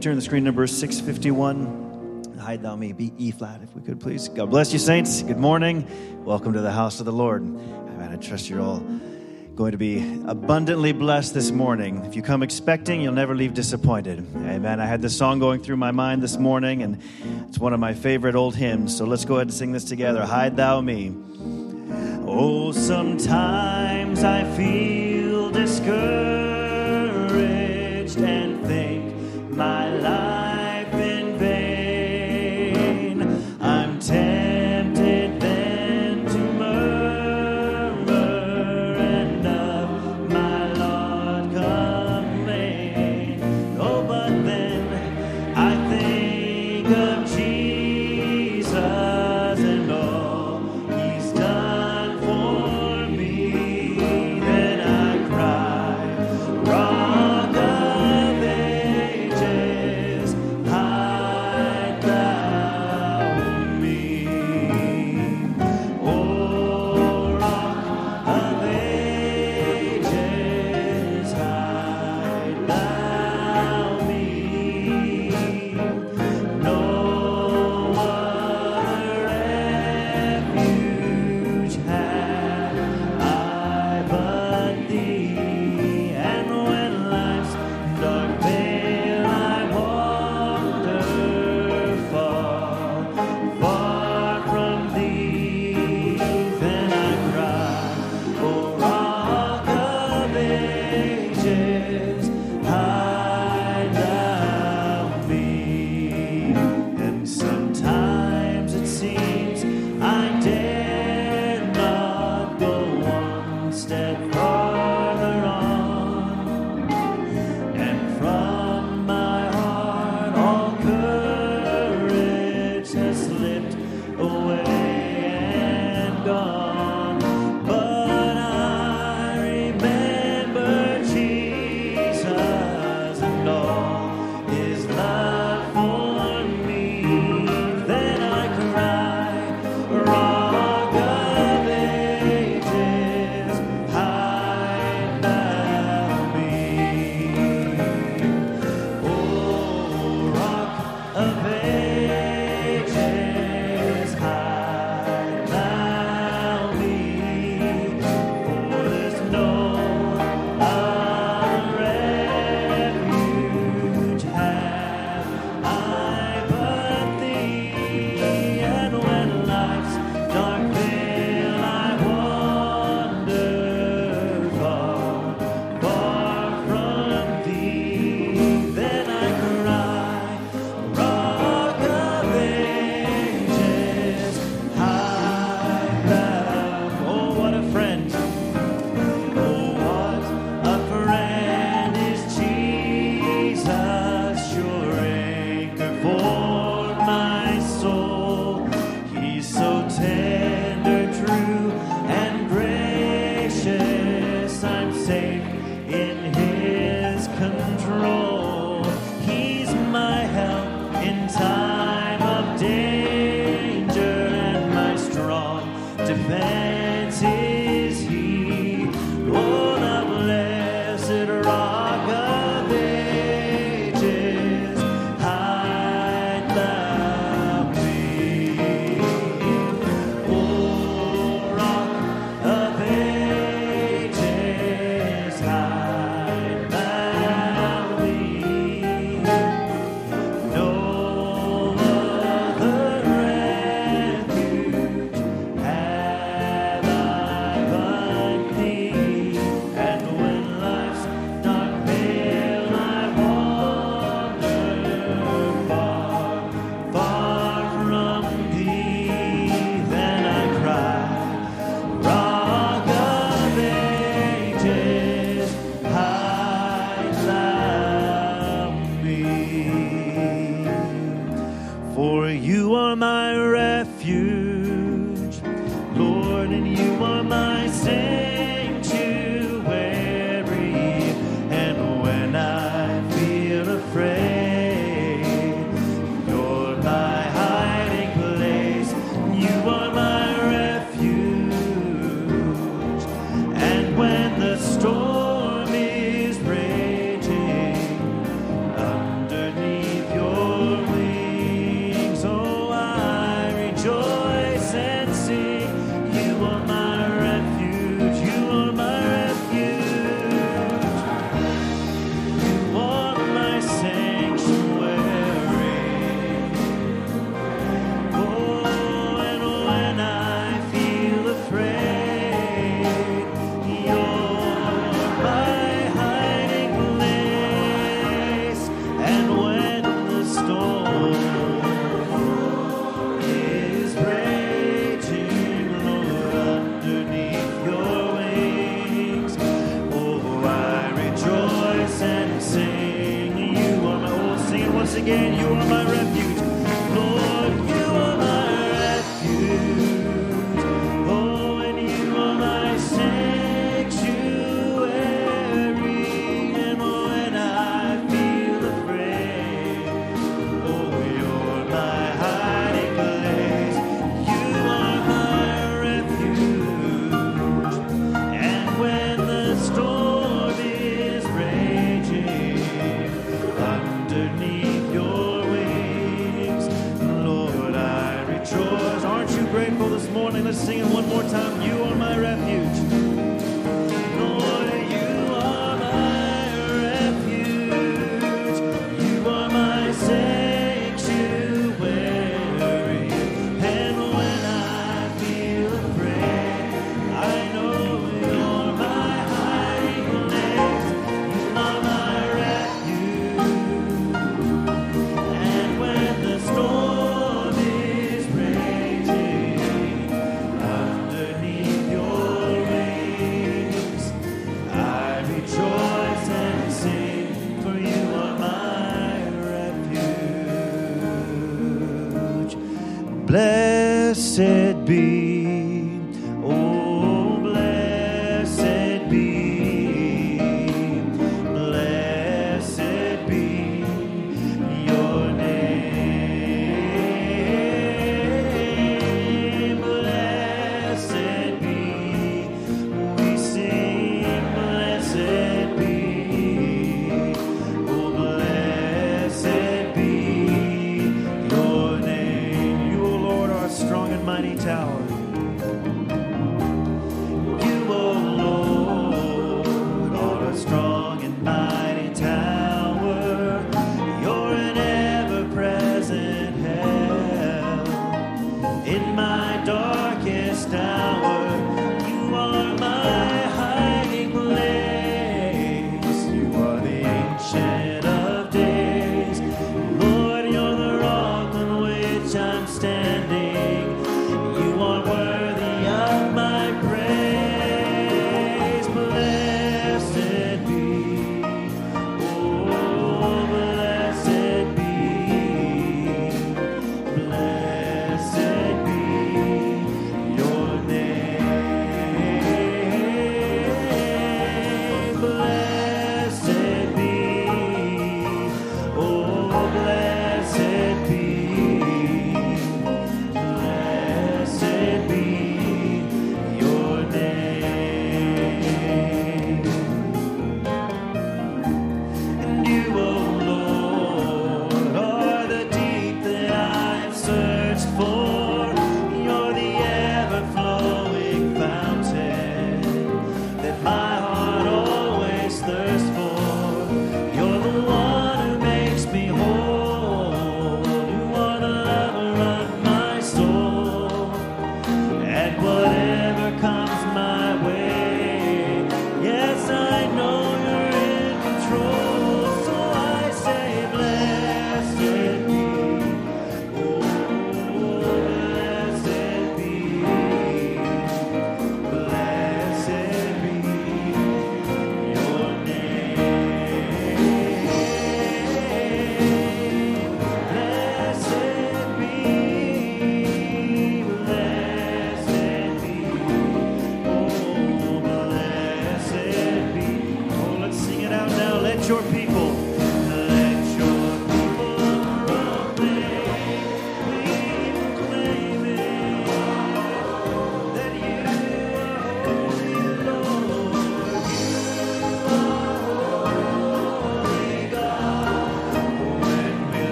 turn the screen number 651? Hide thou me, be E flat, if we could, please. God bless you, saints. Good morning. Welcome to the house of the Lord. Amen. I trust you're all going to be abundantly blessed this morning. If you come expecting, you'll never leave disappointed. Amen. I had this song going through my mind this morning, and it's one of my favorite old hymns. So let's go ahead and sing this together. Hide thou me. Oh, sometimes I feel discouraged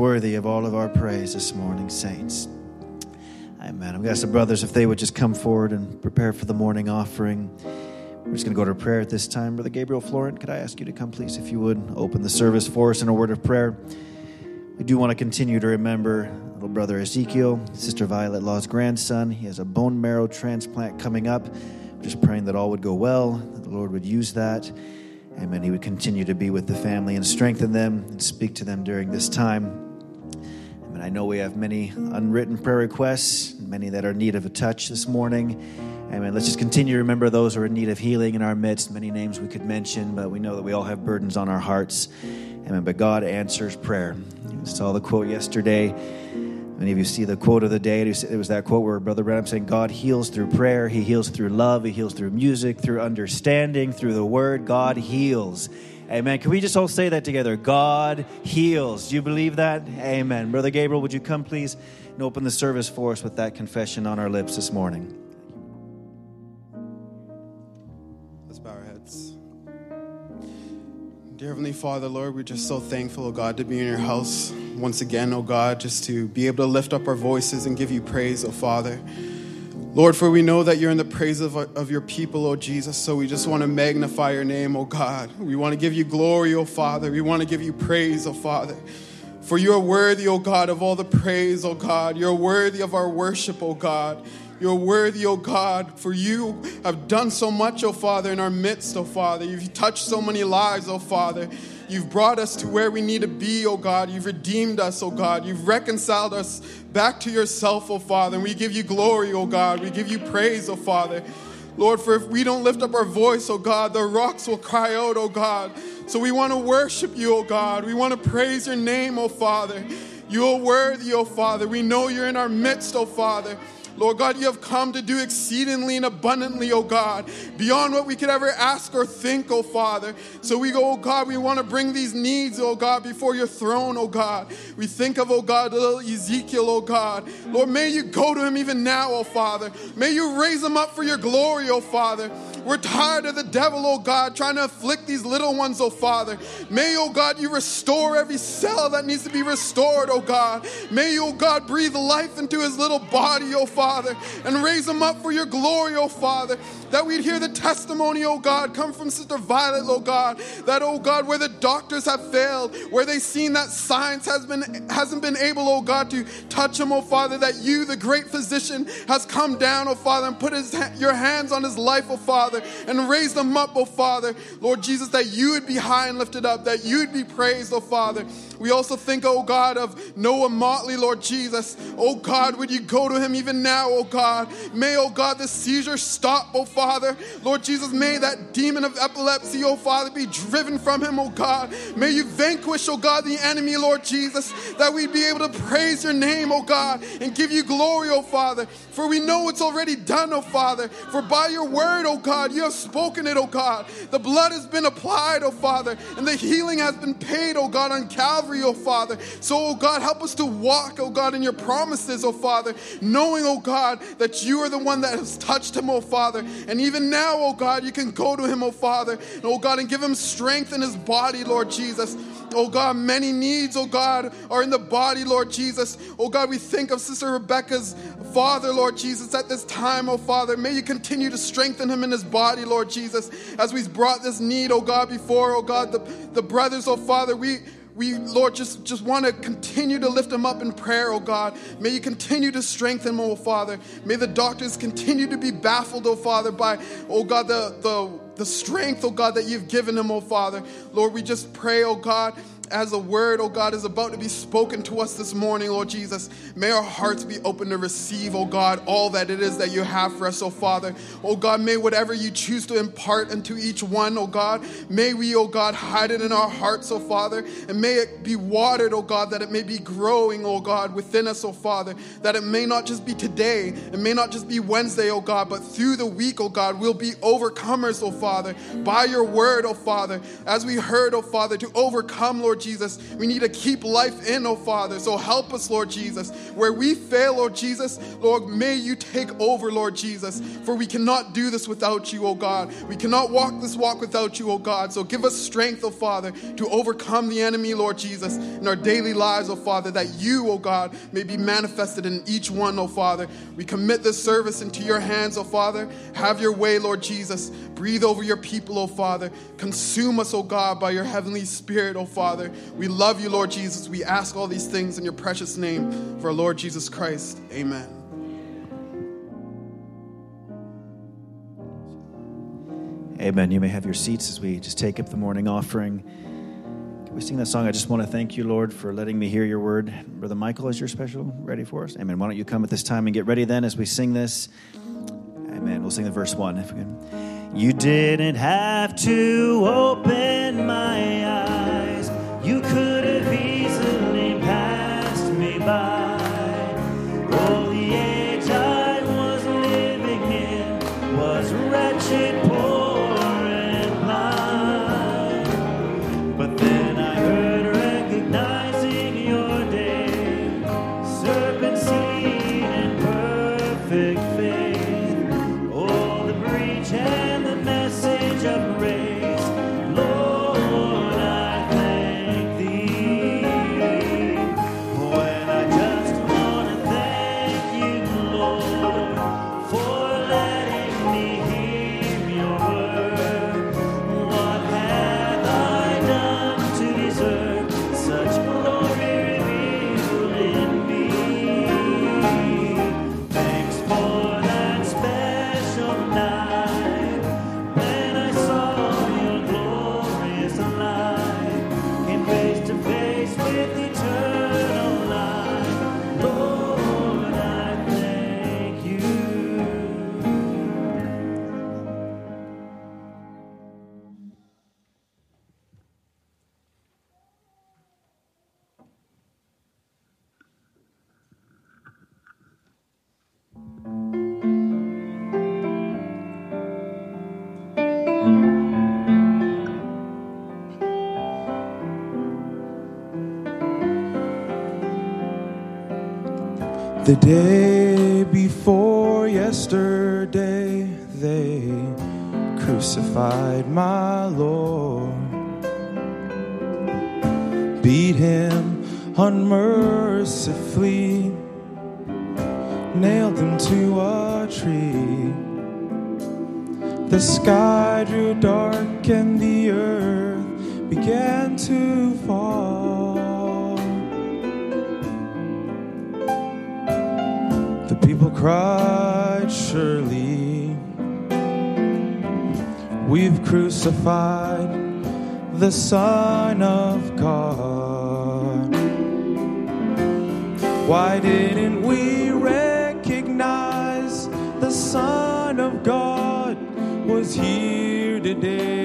worthy of all of our praise this morning, saints. Amen. I'm ask the brothers if they would just come forward and prepare for the morning offering. We're just going to go to prayer at this time. Brother Gabriel Florent, could I ask you to come, please, if you would, open the service for us in a word of prayer. We do want to continue to remember little brother Ezekiel, Sister Violet Law's grandson. He has a bone marrow transplant coming up. We're Just praying that all would go well, that the Lord would use that. Amen. He would continue to be with the family and strengthen them and speak to them during this time. Know we have many unwritten prayer requests, many that are in need of a touch this morning. Amen. Let's just continue to remember those who are in need of healing in our midst. Many names we could mention, but we know that we all have burdens on our hearts. Amen. But God answers prayer. You saw the quote yesterday Many of you see the quote of the day. It was that quote where Brother Branham saying, God heals through prayer, He heals through love, He heals through music, through understanding, through the Word. God heals. Amen. Can we just all say that together? God heals. Do you believe that? Amen. Brother Gabriel, would you come please and open the service for us with that confession on our lips this morning? Let's bow our heads. Dear Heavenly Father, Lord, we're just so thankful, oh God, to be in your house once again, oh God, just to be able to lift up our voices and give you praise, oh Father. Lord, for we know that you're in the praise of, of your people, O Jesus, so we just want to magnify your name, O God. We want to give you glory, O Father. We want to give you praise, O Father. For you are worthy, O God, of all the praise, O God. You're worthy of our worship, O God. You're worthy, O God, for you have done so much, O Father, in our midst, O Father. You've touched so many lives, O Father. You've brought us to where we need to be, oh God. You've redeemed us, oh God. You've reconciled us back to yourself, oh Father. And we give you glory, oh God. We give you praise, oh Father. Lord, for if we don't lift up our voice, oh God, the rocks will cry out, oh God. So we want to worship you, oh God. We want to praise your name, oh Father. You are worthy, oh Father. We know you're in our midst, oh Father. Lord God, you have come to do exceedingly and abundantly, oh God, beyond what we could ever ask or think, oh Father. So we go, oh God, we want to bring these needs, oh God, before your throne, oh God. We think of, oh God, little Ezekiel, oh God. Lord, may you go to him even now, oh Father. May you raise him up for your glory, oh Father. We're tired of the devil, oh God, trying to afflict these little ones, oh Father. May, oh God, you restore every cell that needs to be restored, oh God. May oh God, breathe life into his little body, oh Father, and raise them up for your glory, oh Father. That we'd hear the testimony, oh God, come from Sister Violet, oh God. That, oh God, where the doctors have failed, where they've seen that science has been hasn't been able, oh God, to touch him, oh Father, that you, the great physician, has come down, oh Father, and put his your hands on his life, oh Father, and raised him up, oh Father. Lord Jesus, that you would be high and lifted up, that you would be praised, oh Father. We also think, oh God, of Noah Motley, Lord Jesus. Oh God, would you go to him even now, oh God? May, oh God, the seizure stop, oh Father. Lord Jesus, may that demon of epilepsy, oh Father, be driven from him, oh God. May you vanquish, oh God, the enemy, Lord Jesus, that we'd be able to praise your name, oh God, and give you glory, oh Father. For we know it's already done, oh Father. For by your word, oh God, you have spoken it, oh God. The blood has been applied, oh Father, and the healing has been paid, oh God, on Calvary, oh Father. So, oh God, help us to walk, oh God, in your promises, oh Father, knowing, oh God, that you are the one that has touched him, oh Father. And even now, oh God, you can go to him, oh Father, and, oh God, and give him strength in his body, Lord Jesus. Oh God, many needs, oh God, are in the body, Lord Jesus. Oh God, we think of Sister Rebecca's father, Lord Jesus, at this time, oh Father. May you continue to strengthen him in his body, Lord Jesus, as we've brought this need, oh God, before, oh God, the, the brothers, oh Father. We we, Lord, just, just want to continue to lift them up in prayer, oh God. May you continue to strengthen them, oh Father. May the doctors continue to be baffled, oh Father, by, oh God, the, the, the strength, oh God, that you've given them, oh Father. Lord, we just pray, oh God, as a word, oh God, is about to be spoken to us this morning, Lord Jesus, may our hearts be open to receive, oh God, all that it is that you have for us, oh Father. Oh God, may whatever you choose to impart unto each one, oh God, may we, oh God, hide it in our hearts, oh Father, and may it be watered, oh God, that it may be growing, oh God, within us, oh Father, that it may not just be today, it may not just be Wednesday, oh God, but through the week, oh God, we'll be overcomers, oh Father, by your word, oh Father, as we heard, oh Father, to overcome, Lord Jesus, we need to keep life in, oh Father. So help us, Lord Jesus. Where we fail, Lord Jesus, Lord, may you take over, Lord Jesus. For we cannot do this without you, oh God. We cannot walk this walk without you, oh God. So give us strength, oh Father, to overcome the enemy, Lord Jesus, in our daily lives, oh Father, that you, oh God, may be manifested in each one, oh Father. We commit this service into your hands, oh Father. Have your way, Lord Jesus. Breathe over your people, oh Father. Consume us, oh God, by your heavenly spirit, oh Father. We love you, Lord Jesus. We ask all these things in your precious name for our Lord Jesus Christ. Amen. Amen. You may have your seats as we just take up the morning offering. Can we sing that song? I just want to thank you, Lord, for letting me hear your word. Brother Michael, is your special ready for us? Amen. Why don't you come at this time and get ready then as we sing this? Amen. We'll sing the verse one if we can. You didn't have to open my eyes. You could have easily The day before yesterday, they crucified my Lord, beat him unmercifully, nailed him to a tree. The sky grew dark crucified the Son of God. Why didn't we recognize the Son of God was here today?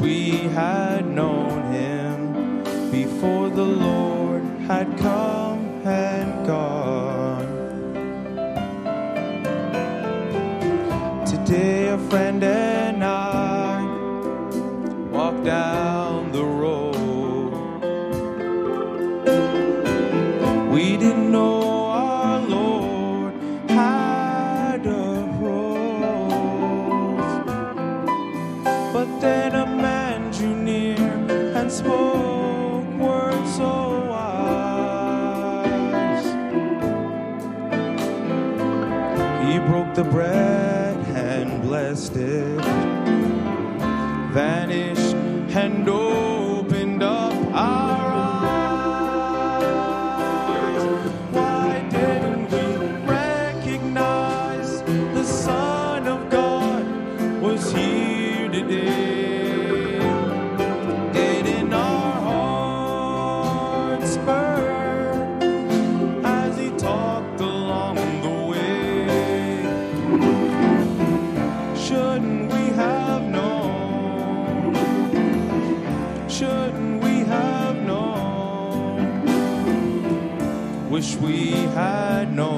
We had known him before the Lord had come and gone. Today, a friend it, vanished wish we had known.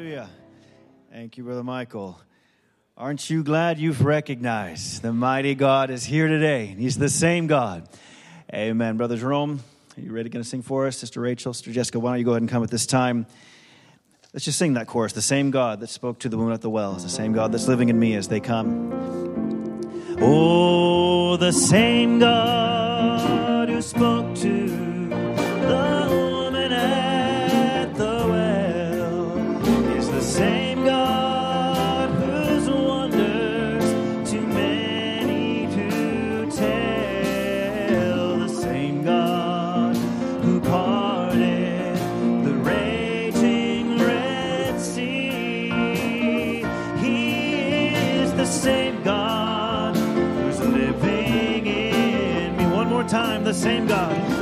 Hallelujah. Thank you, Brother Michael. Aren't you glad you've recognized the mighty God is here today? He's the same God. Amen. Brother Jerome, are you ready to sing for us? Sister Rachel, Sister Jessica, why don't you go ahead and come at this time? Let's just sing that chorus. The same God that spoke to the woman at the well is the same God that's living in me as they come. Oh, the same God who spoke to same God.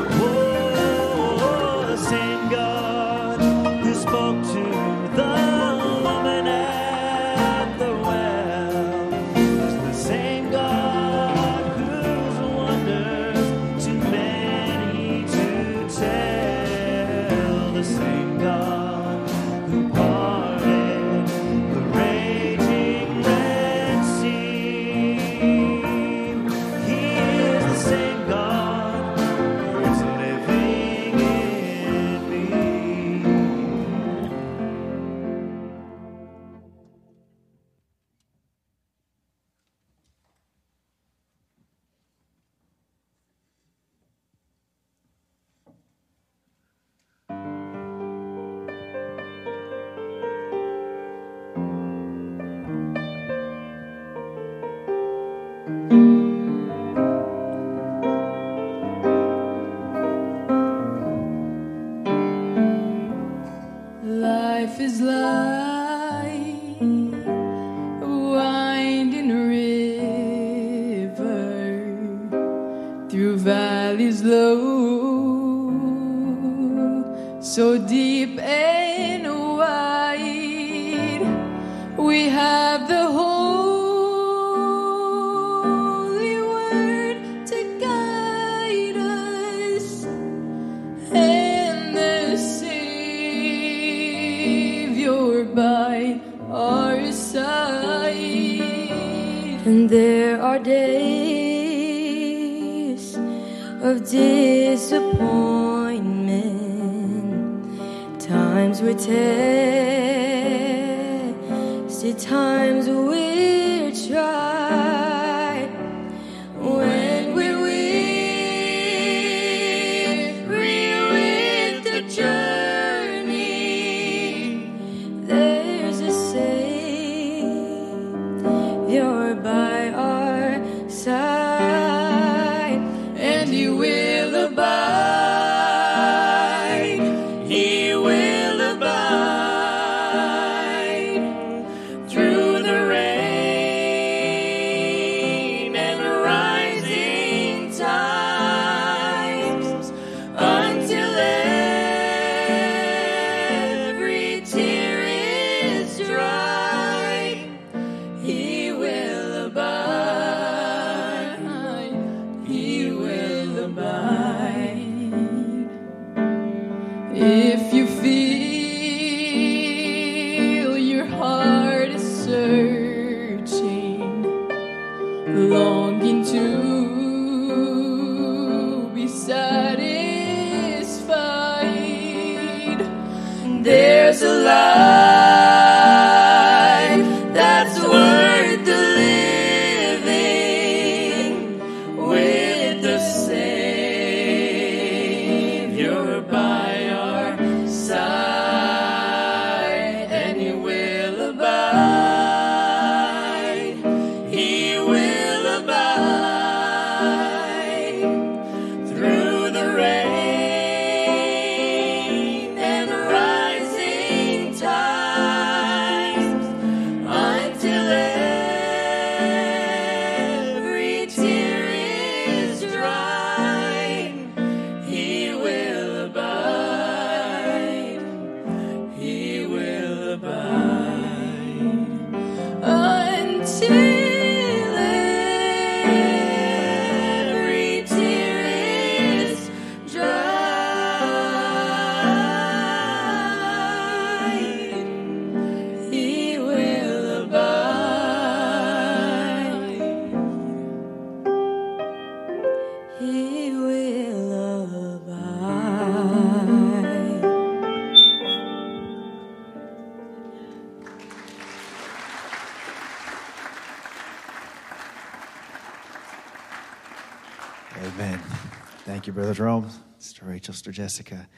Brother Jerome, Sister Rachel, Sister Jessica.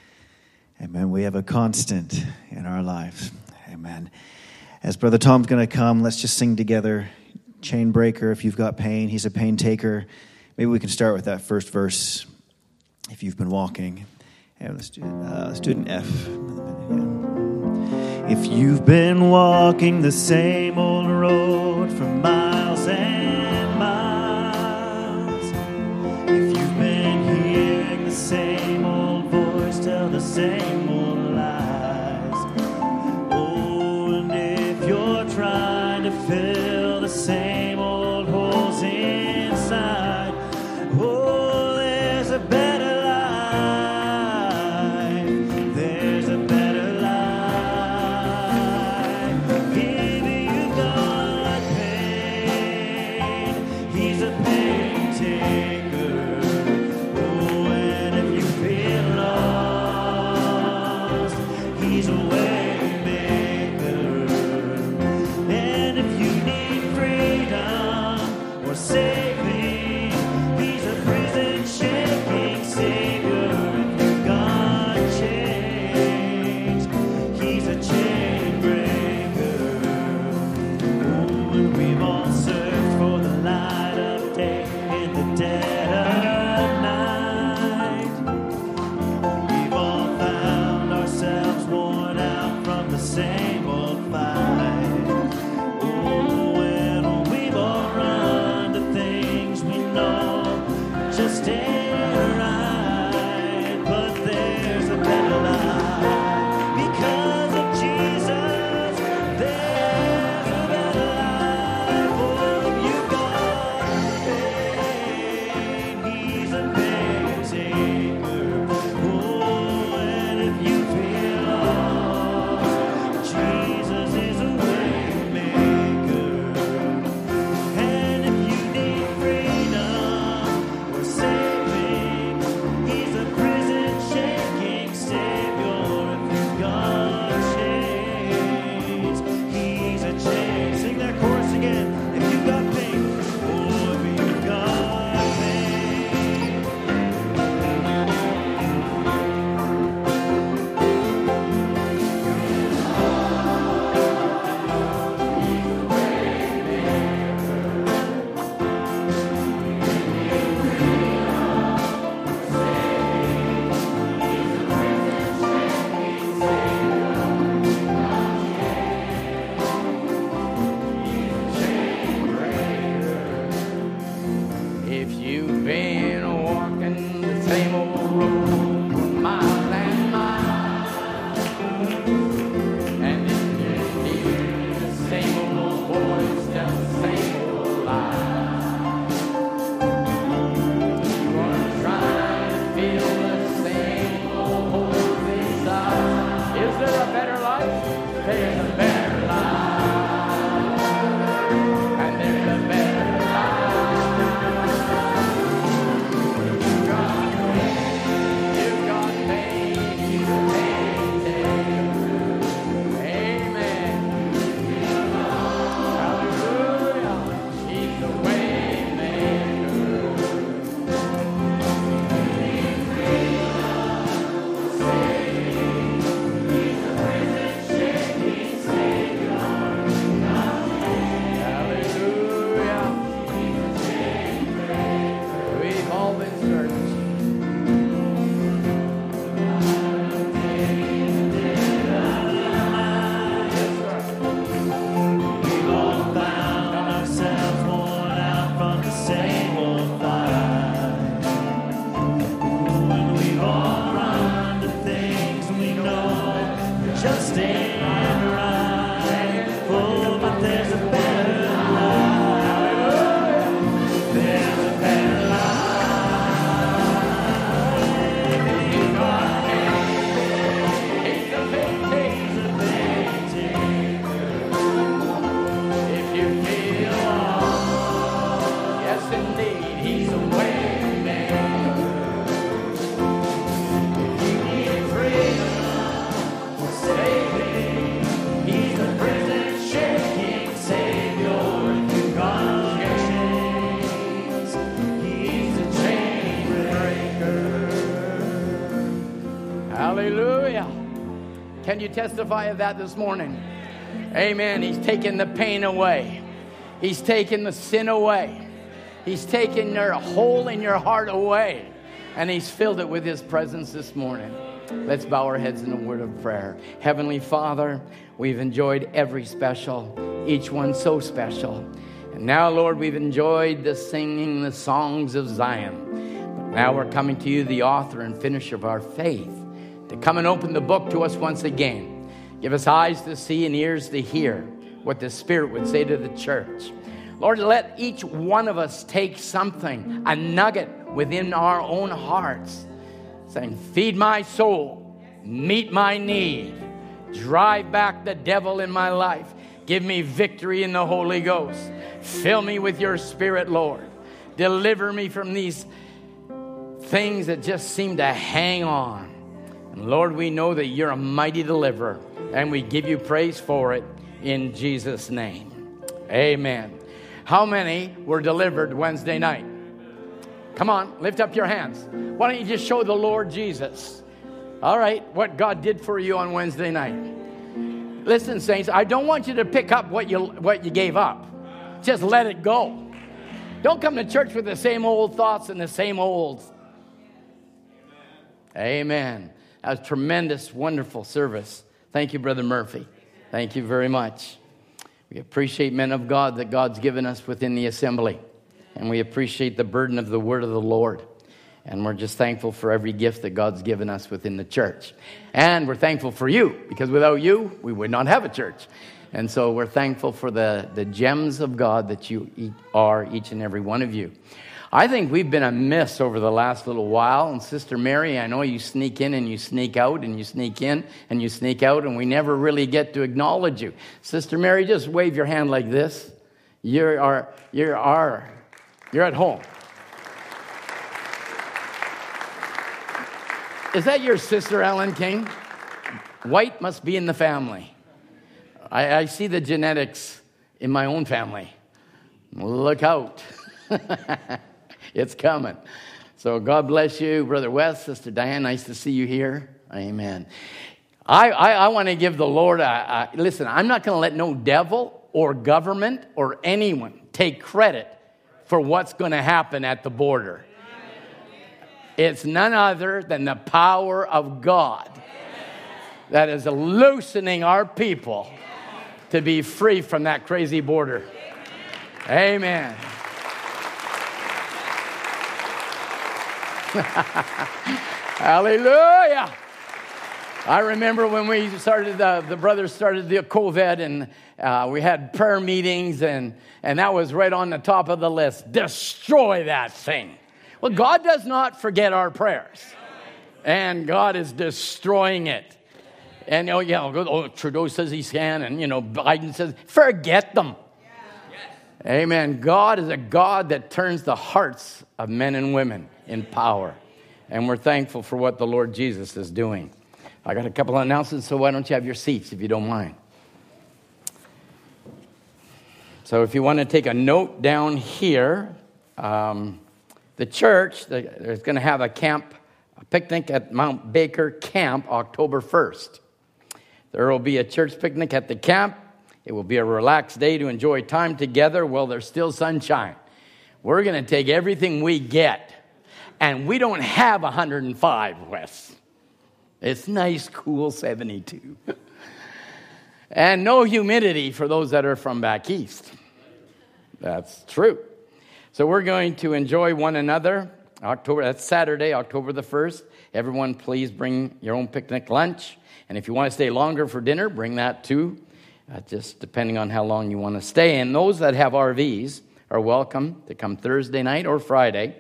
Amen. We have a constant in our lives. Amen. As Brother Tom's going to come, let's just sing together. Chain breaker, if you've got pain, he's a pain taker. Maybe we can start with that first verse if you've been walking. And let's do, uh, let's do it in F. If you've been walking the same old Can you testify of that this morning? Amen. He's taken the pain away. He's taken the sin away. He's taken your hole in your heart away. And He's filled it with His presence this morning. Let's bow our heads in a word of prayer. Heavenly Father, we've enjoyed every special, each one so special. And now, Lord, we've enjoyed the singing the songs of Zion. But now we're coming to you, the author and finisher of our faith, to come and open the book to us once again. Give us eyes to see and ears to hear what the Spirit would say to the church. Lord, let each one of us take something, a nugget within our own hearts, saying, Feed my soul, meet my need, drive back the devil in my life, give me victory in the Holy Ghost, fill me with your Spirit, Lord, deliver me from these things that just seem to hang on. Lord, we know that you're a mighty deliverer, and we give you praise for it in Jesus' name. Amen. How many were delivered Wednesday night? Come on, lift up your hands. Why don't you just show the Lord Jesus? All right, what God did for you on Wednesday night. Listen, saints, I don't want you to pick up what you what you gave up. Just let it go. Don't come to church with the same old thoughts and the same old. Amen. Was tremendous, wonderful service. Thank you, Brother Murphy. Thank you very much. We appreciate men of God that God's given us within the assembly. And we appreciate the burden of the word of the Lord. And we're just thankful for every gift that God's given us within the church. And we're thankful for you, because without you, we would not have a church. And so we're thankful for the, the gems of God that you are, each and every one of you. I think we've been amiss over the last little while. And Sister Mary, I know you sneak in and you sneak out and you sneak in and you sneak out, and we never really get to acknowledge you. Sister Mary, just wave your hand like this. You're our, you're our, you're at home. Is that your sister, Ellen King? White must be in the family. I, I see the genetics in my own family. Look out. it's coming. So God bless you, Brother West, Sister Diane. Nice to see you here. Amen. I, I, I want to give the Lord a, a listen, I'm not going to let no devil or government or anyone take credit for what's going to happen at the border. It's none other than the power of God that is loosening our people to be free from that crazy border. Amen. Hallelujah. I remember when we started, the, the brothers started the COVID and uh, we had prayer meetings, and, and that was right on the top of the list. Destroy that thing. Well, God does not forget our prayers, and God is destroying it. And oh, yeah, oh, Trudeau says he can, and you know, Biden says, forget them. Amen. God is a God that turns the hearts of men and women in power. And we're thankful for what the Lord Jesus is doing. I got a couple of announcements, so why don't you have your seats if you don't mind? So, if you want to take a note down here, um, the church is going to have a camp, a picnic at Mount Baker Camp October 1st. There will be a church picnic at the camp. It will be a relaxed day to enjoy time together while there's still sunshine. We're going to take everything we get, and we don't have 105, Wes. It's nice, cool 72. and no humidity for those that are from back east. That's true. So we're going to enjoy one another. October, that's Saturday, October the 1st. Everyone, please bring your own picnic lunch. And if you want to stay longer for dinner, bring that too, uh, just depending on how long you want to stay. And those that have RVs are welcome to come Thursday night or Friday.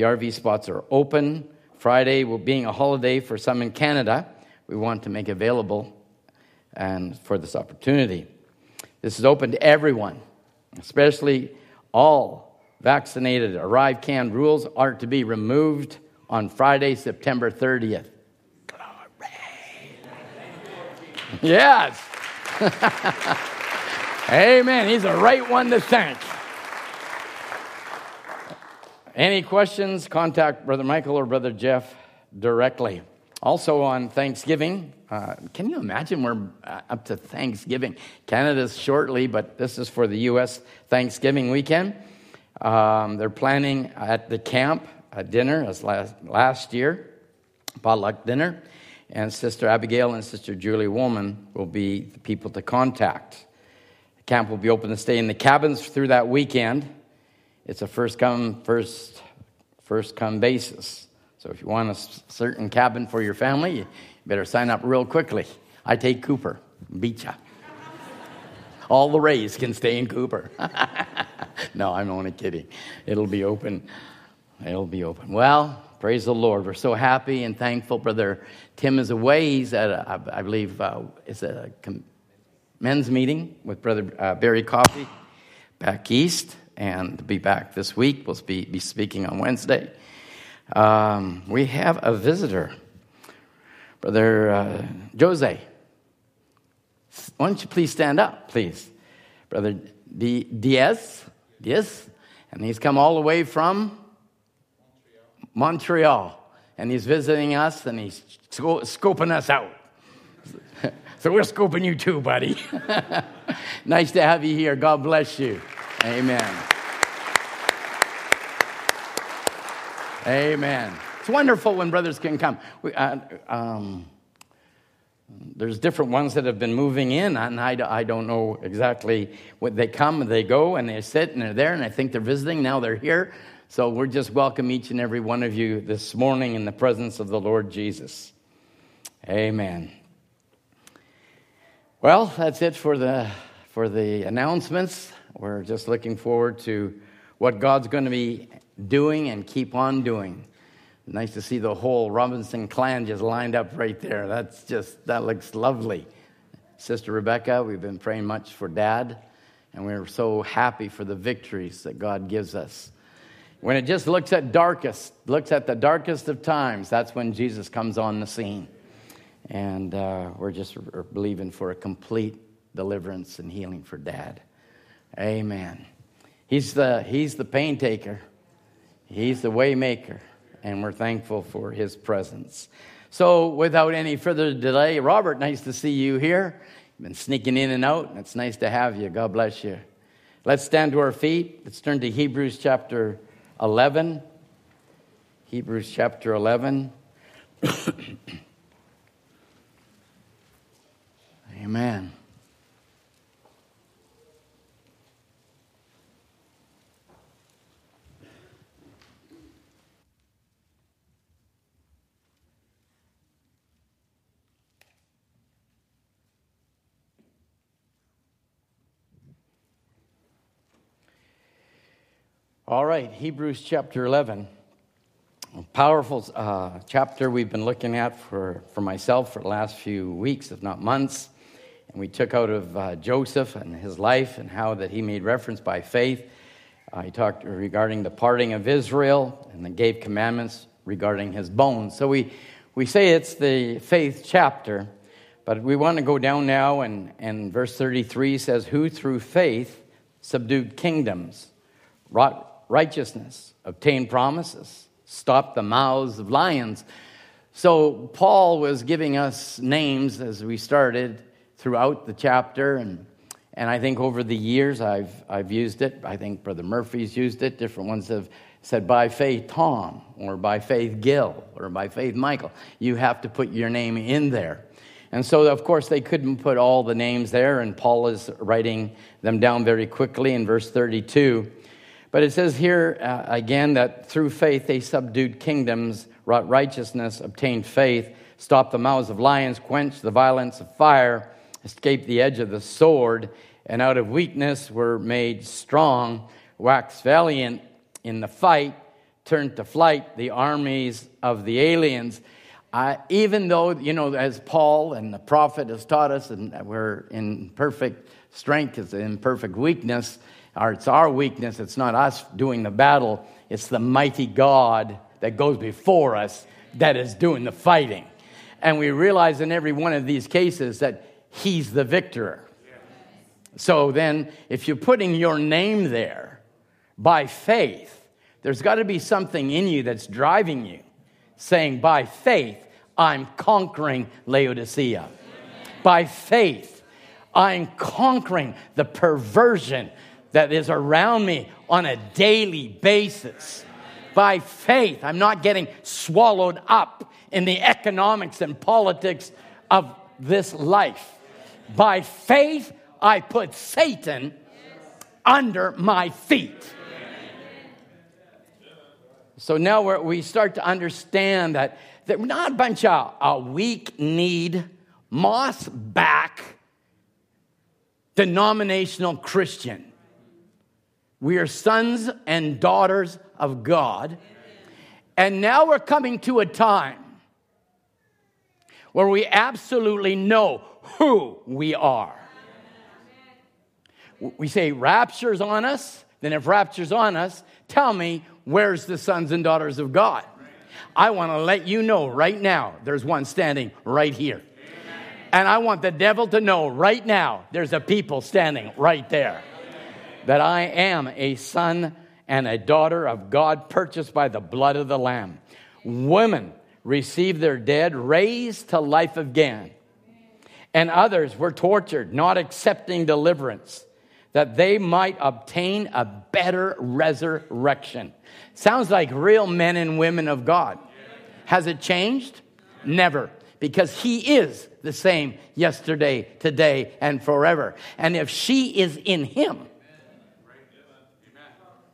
The RV spots are open. Friday, will being a holiday for some in Canada, we want to make available and for this opportunity. This is open to everyone, especially all vaccinated. ArriveCAN rules are to be removed on Friday, September 30th. Yes. Amen. He's the right one to thank. Any questions? Contact Brother Michael or Brother Jeff directly. Also on Thanksgiving, uh, can you imagine we're uh, up to Thanksgiving? Canada's shortly, but this is for the U.S. Thanksgiving weekend. Um, they're planning at the camp a dinner as last, last year, potluck dinner, and Sister Abigail and Sister Julie Woolman will be the people to contact. The camp will be open to stay in the cabins through that weekend. It's a first come, first, first come basis. So if you want a certain cabin for your family, you better sign up real quickly. I take Cooper, beat ya. All the Rays can stay in Cooper. no, I'm only kidding. It'll be open. It'll be open. Well, praise the Lord. We're so happy and thankful. Brother Tim is away. He's at, a, I believe, uh, it's a men's meeting with Brother uh, Barry Coffey back east, and be back this week. We'll be, be speaking on Wednesday. Um, we have a visitor, Brother uh, Jose. Why don't you please stand up, please? Brother D- Diaz, Diaz, and he's come all the way from Montreal, and he's visiting us, and he's sco- scoping us out. so we're scoping you too, buddy. nice to have you here. God bless you. Amen. Amen. It's wonderful when brothers can come. We, uh, um, there's different ones that have been moving in, and I, I don't know exactly what they come they go and they sit and they're there, and I think they're visiting. Now they're here. So we're just welcome each and every one of you this morning in the presence of the Lord Jesus. Amen. Well, that's it for the for the announcements. We're just looking forward to what God's going to be doing and keep on doing. Nice to see the whole Robinson clan just lined up right there. That's just that looks lovely. Sister Rebecca, we've been praying much for Dad, and we're so happy for the victories that God gives us. When it just looks at darkest, looks at the darkest of times, that's when Jesus comes on the scene. And uh, we're just believing for a complete deliverance and healing for dad. Amen. He's the, he's the pain taker, he's the way maker, and we're thankful for his presence. So, without any further delay, Robert, nice to see you here. You've been sneaking in and out, and it's nice to have you. God bless you. Let's stand to our feet. Let's turn to Hebrews chapter 11. Hebrews chapter 11. Amen. All right, Hebrews chapter 11. A powerful uh, chapter we've been looking at for, for myself for the last few weeks, if not months. And we took out of uh, Joseph and his life and how that he made reference by faith. Uh, he talked regarding the parting of Israel and then gave commandments regarding his bones. So we, we say it's the faith chapter, but we want to go down now, and, and verse 33 says, Who through faith subdued kingdoms, wrought righteousness, obtain promises, stop the mouths of lions. So Paul was giving us names as we started throughout the chapter, and, and I think over the years I've, I've used it. I think Brother Murphy's used it. Different ones have said by faith Tom, or by faith Gil, or by faith Michael. You have to put your name in there. And so, of course, they couldn't put all the names there, and Paul is writing them down very quickly in verse 32. But it says here uh, again that through faith they subdued kingdoms, wrought righteousness, obtained faith, stopped the mouths of lions, quenched the violence of fire, escaped the edge of the sword, and out of weakness were made strong, waxed valiant in the fight, turned to flight the armies of the aliens. Uh, even though, you know, as Paul and the prophet has taught us, and we're in perfect strength, it's in perfect weakness, or it's our weakness, it's not us doing the battle, it's the mighty God that goes before us that is doing the fighting. And we realize in every one of these cases that He's the victor. So then, if you're putting your name there by faith, there's got to be something in you that's driving you, saying, By faith, I'm conquering Laodicea. By faith, I'm conquering the perversion that is around me on a daily basis. By faith, I'm not getting swallowed up in the economics and politics of this life. By faith, I put Satan under my feet. So now we start to understand that, we're not a bunch of a weak need, moss back, denominational Christian. We are sons and daughters of God. And now we're coming to a time where we absolutely know who we are. We say rapture's on us, then if rapture's on us, tell me where's the sons and daughters of God? I want to let you know right now there's one standing right here. And I want the devil to know right now there's a people standing right there. That I am a son and a daughter of God purchased by the blood of the Lamb. Women received their dead raised to life again. And others were tortured, not accepting deliverance, that they might obtain a better resurrection. Sounds like real men and women of God. Has it changed? Never. Because he is the same yesterday, today, and forever. And if she is in him,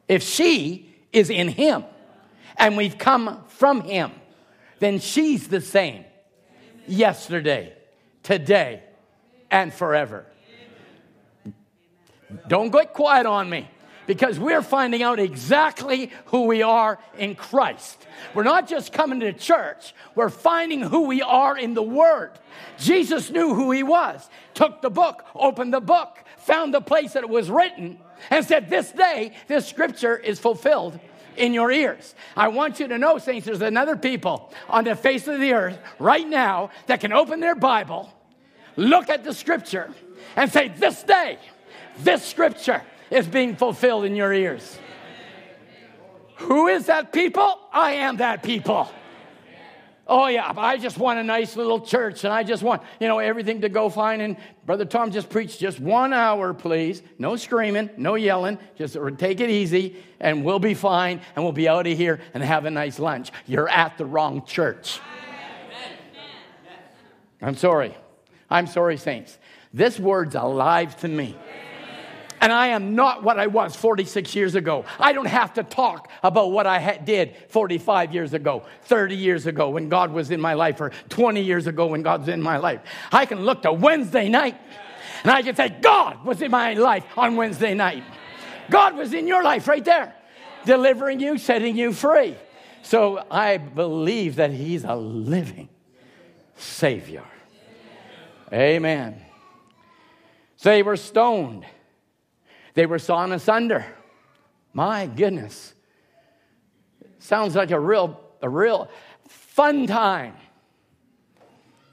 if she is in him, and we've come from him, then she's the same yesterday, today, and forever. Don't get quiet on me because we're finding out exactly who we are in Christ. We're not just coming to church, we're finding who we are in the Word. Jesus knew who he was, took the book, opened the book, found the place that it was written, and said, This day, this scripture is fulfilled in your ears. I want you to know, saints, there's another people on the face of the earth right now that can open their Bible, look at the scripture, and say, This day, this scripture is being fulfilled in your ears. Who is that people? I am that people. Oh yeah, I just want a nice little church and I just want, you know, everything to go fine. And Brother Tom just preached just one hour, please. No screaming, no yelling. Just take it easy and we'll be fine and we'll be out of here and have a nice lunch. You're at the wrong church. I'm sorry. I'm sorry, saints. This word's alive to me. And I am not what I was 46 years ago. I don't have to talk about what I did 45 years ago, 30 years ago when God was in my life, or 20 years ago when God's in my life. I can look to Wednesday night and I can say, God was in my life on Wednesday night. God was in your life right there, delivering you, setting you free. So I believe that He's a living Savior. Amen. They were stoned. They were sawn asunder. My goodness. Sounds like a real, a real fun time.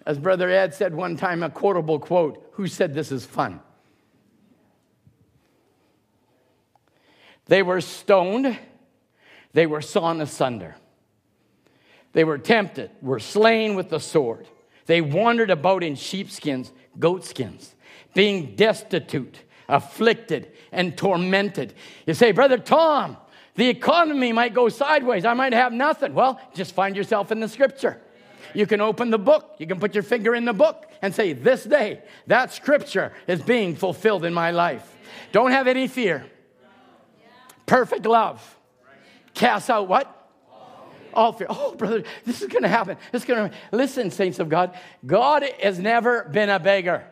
As Brother Ed said one time, a quotable quote Who said this is fun? They were stoned, they were sawn asunder. They were tempted, were slain with the sword. They wandered about in sheepskins, goatskins, being destitute, afflicted, and tormented. You say, Brother Tom, the economy might go sideways. I might have nothing. Well, just find yourself in the scripture. You can open the book, you can put your finger in the book and say, This day, that scripture is being fulfilled in my life. Don't have any fear. Perfect love. Cast out what? all fear. Oh, brother, this is going to happen. This is going to listen, saints of God. God has never been a beggar.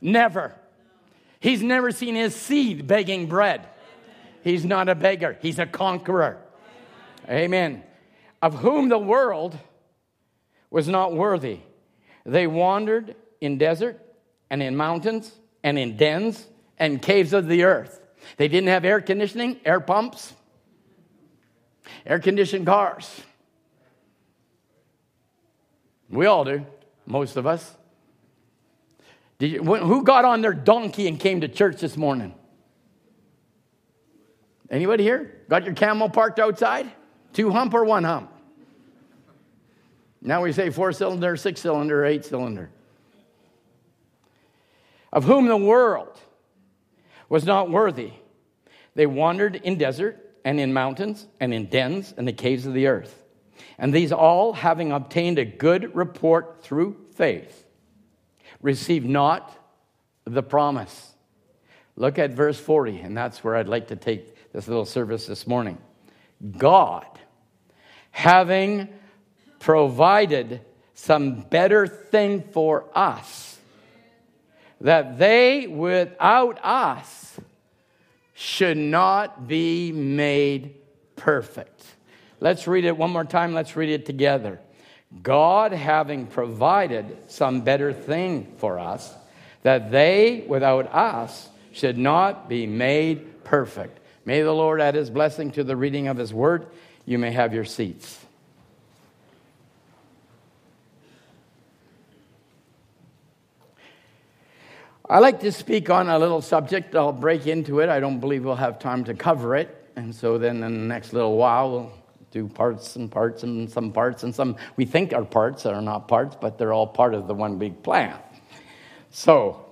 Never. He's never seen his seed begging bread. He's not a beggar. He's a conqueror. Amen. Of whom the world was not worthy. They wandered in desert and in mountains and in dens and caves of the earth. They didn't have air conditioning, air pumps air conditioned cars. We all do, most of us. Did you, who got on their donkey and came to church this morning? Anybody here? Got your camel parked outside? Two hump or one hump? Now we say four cylinder, six cylinder, eight cylinder. Of whom the world was not worthy. They wandered in desert and in mountains and in dens and the caves of the earth. And these all, having obtained a good report through faith, received not the promise. Look at verse 40, and that's where I'd like to take this little service this morning. God, having provided some better thing for us, that they without us should not be made perfect. Let's read it one more time. Let's read it together. God having provided some better thing for us, that they without us should not be made perfect. May the Lord add his blessing to the reading of his word. You may have your seats. I like to speak on a little subject. I'll break into it. I don't believe we'll have time to cover it. And so then in the next little while, we'll do parts and parts and some parts and some we think are parts that are not parts, but they're all part of the one big plan. So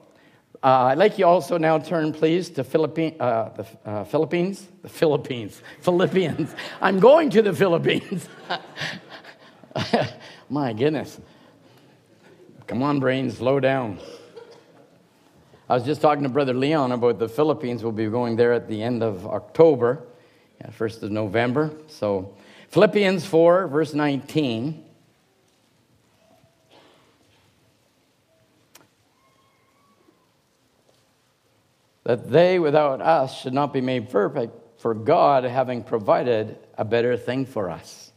uh, I'd like you also now turn, please, to Philippine, uh, the uh, Philippines. The Philippines. Philippians. I'm going to the Philippines. My goodness. Come on, brain, slow down. I was just talking to Brother Leon about the Philippines. We'll be going there at the end of October, 1st of November. So, Philippians 4, verse 19. That they without us should not be made perfect, for God having provided a better thing for us.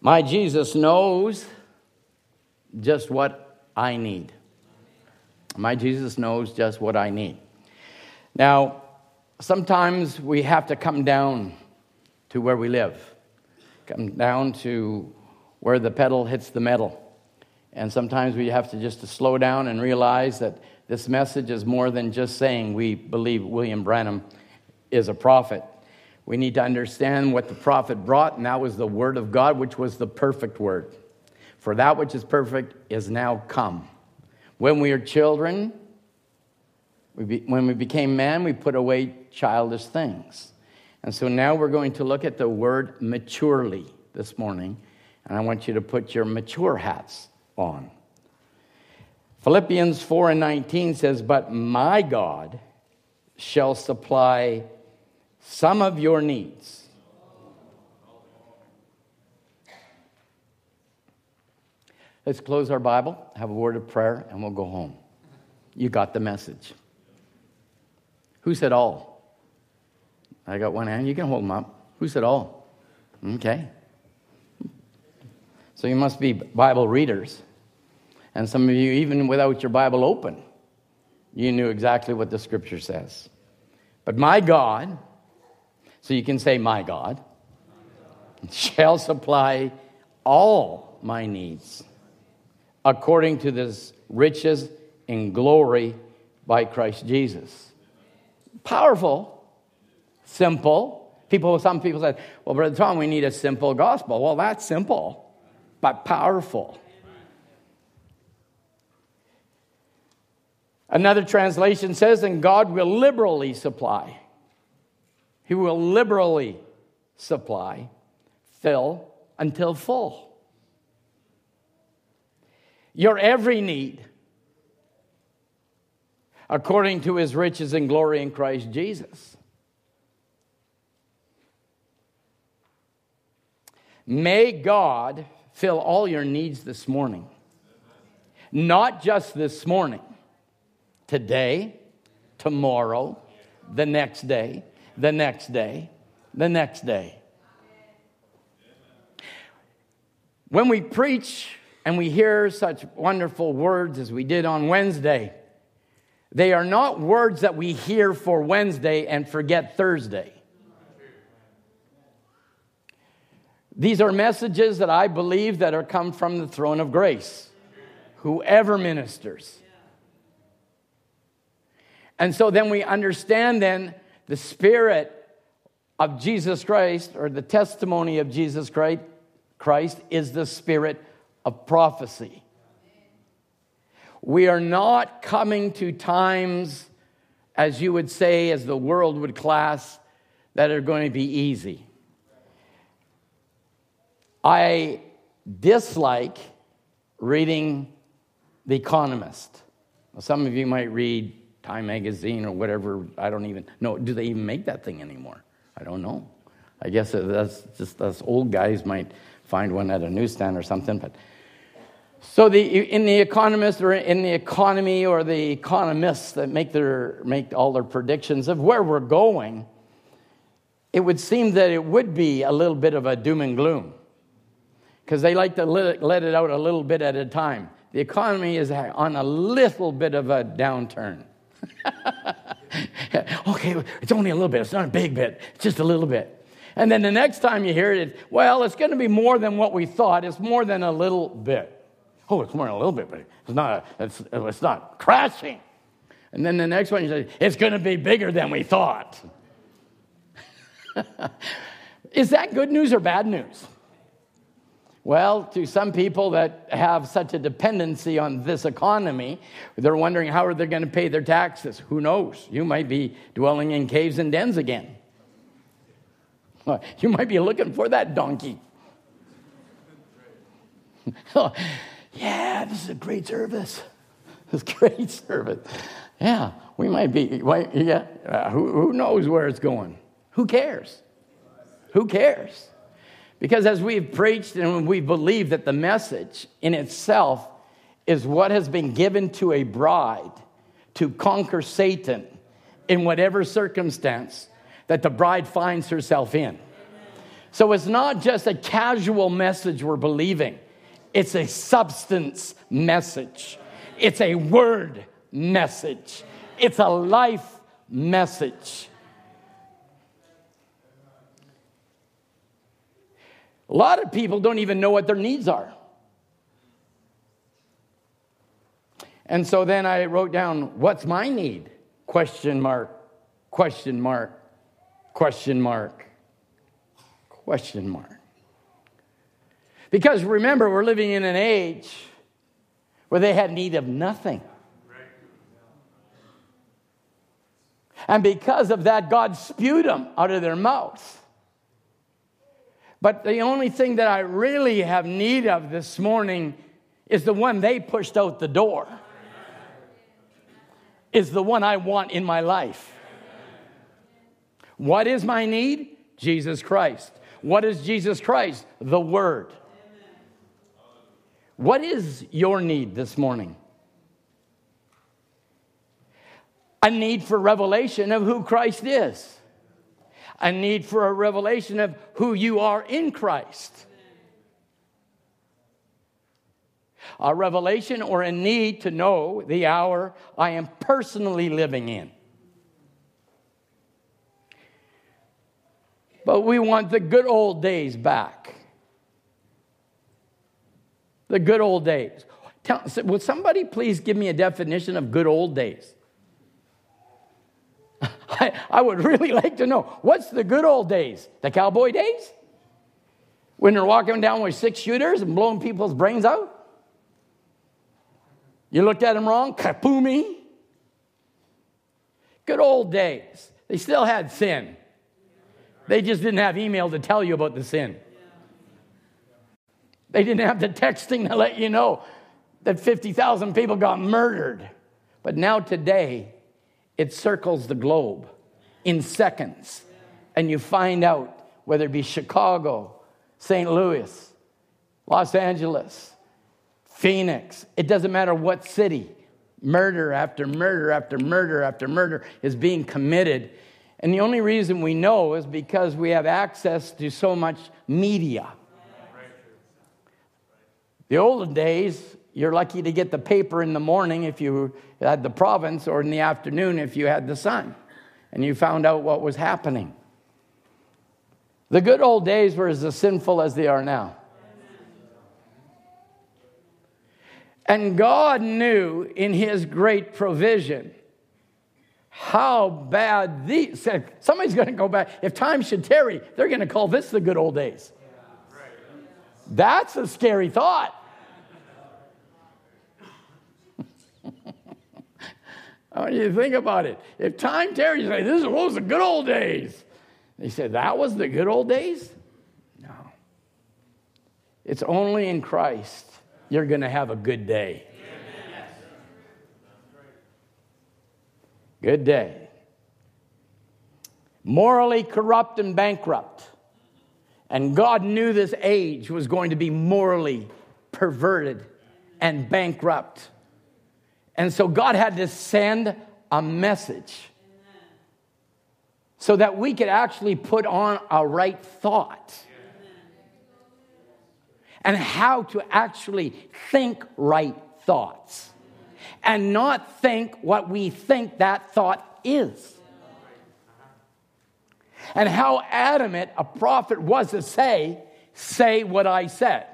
My Jesus knows just what I need. My Jesus knows just what I need. Now, sometimes we have to come down to where we live, come down to where the pedal hits the metal. And sometimes we have to just to slow down and realize that this message is more than just saying we believe William Branham is a prophet. We need to understand what the prophet brought, and that was the word of God, which was the perfect word. For that which is perfect is now come. When we are children, we be, when we became man, we put away childish things. And so now we're going to look at the word maturely this morning. And I want you to put your mature hats on. Philippians 4 and 19 says, But my God shall supply some of your needs. Let's close our Bible, have a word of prayer, and we'll go home. You got the message. Who said all? I got one hand. You can hold them up. Who said all? Okay. So you must be Bible readers. And some of you, even without your Bible open, you knew exactly what the scripture says. But my God, so you can say, My God, shall supply all my needs according to this riches in glory by Christ Jesus. Powerful, simple. People, some people said, Well, Brother Tom, we need a simple gospel. Well, that's simple, but powerful. Another translation says, And God will liberally supply. He will liberally supply, fill until full. Your every need, according to his riches and glory in Christ Jesus. May God fill all your needs this morning. Not just this morning, today, tomorrow, the next day, the next day, the next day. When we preach and we hear such wonderful words as we did on Wednesday, they are not words that we hear for Wednesday and forget Thursday. These are messages that I believe that are come from the throne of grace. Whoever ministers. And so then we understand then the spirit of Jesus Christ or the testimony of Jesus Christ Christ is the spirit of prophecy. We are not coming to times, as you would say, as the world would class, that are going to be easy. I dislike reading The Economist. Well, some of you might read Time Magazine or whatever. I don't even know. Do they even make that thing anymore? I don't know. I guess that's just us old guys might find one at a newsstand or something. But so the in the Economist or in the economy or the economists that make their make all their predictions of where we're going, it would seem that it would be a little bit of a doom and gloom because they like to let, it out a little bit at a time. The economy is on a little bit of a downturn. okay, it's only a little bit. It's not a big bit. It's just a little bit. And then the next time you hear it, well, it's going to be more than what we thought. It's more than a little bit. Oh, it's more than a little bit, but it's not, it's, it's not crashing. And then the next one, you say, it's going to be bigger than we thought. Is that good news or bad news? Well, to some people that have such a dependency on this economy, they're wondering how are they going to pay their taxes? Who knows? You might be dwelling in caves and dens again. You might be looking for that donkey. yeah, this is a great service. This great service. Yeah, we might be. Yeah, uh, who, who knows where it's going? Who cares? Who cares? Because as we've preached and we believe that the message in itself is what has been given to a bride to conquer Satan in whatever circumstance that the bride finds herself in. So it's not just a casual message we're believing, it's a substance message, it's a word message, it's a life message. A lot of people don't even know what their needs are. And so then I wrote down, what's my need? Question mark, question mark, question mark, question mark. Because remember, we're living in an age where they had need of nothing. And because of that, God spewed them out of their mouths. But the only thing that I really have need of this morning is the one they pushed out the door, is the one I want in my life. What is my need? Jesus Christ. What is Jesus Christ? The Word. What is your need this morning? A need for revelation of who Christ is a need for a revelation of who you are in Christ. A revelation or a need to know the hour I am personally living in. But we want the good old days back. The good old days. Tell, will somebody please give me a definition of good old days? I, I would really like to know what's the good old days? The cowboy days? When they're walking down with six shooters and blowing people's brains out? You looked at them wrong? Kapoomy. Good old days. They still had sin. They just didn't have email to tell you about the sin. They didn't have the texting to let you know that 50,000 people got murdered. But now, today, it circles the globe in seconds. And you find out whether it be Chicago, St. Louis, Los Angeles, Phoenix, it doesn't matter what city, murder after murder after murder after murder is being committed. And the only reason we know is because we have access to so much media. The olden days, you're lucky to get the paper in the morning if you had the province, or in the afternoon if you had the sun, and you found out what was happening. The good old days were as sinful as they are now. And God knew in His great provision how bad these. Somebody's going to go back. If time should tarry, they're going to call this the good old days. That's a scary thought. I want you to think about it. If time tarries, say, this was the good old days. They said, that was the good old days? No. It's only in Christ you're going to have a good day. Good day. Morally corrupt and bankrupt. And God knew this age was going to be morally perverted and bankrupt. And so God had to send a message so that we could actually put on a right thought and how to actually think right thoughts and not think what we think that thought is. And how adamant a prophet was to say, Say what I said.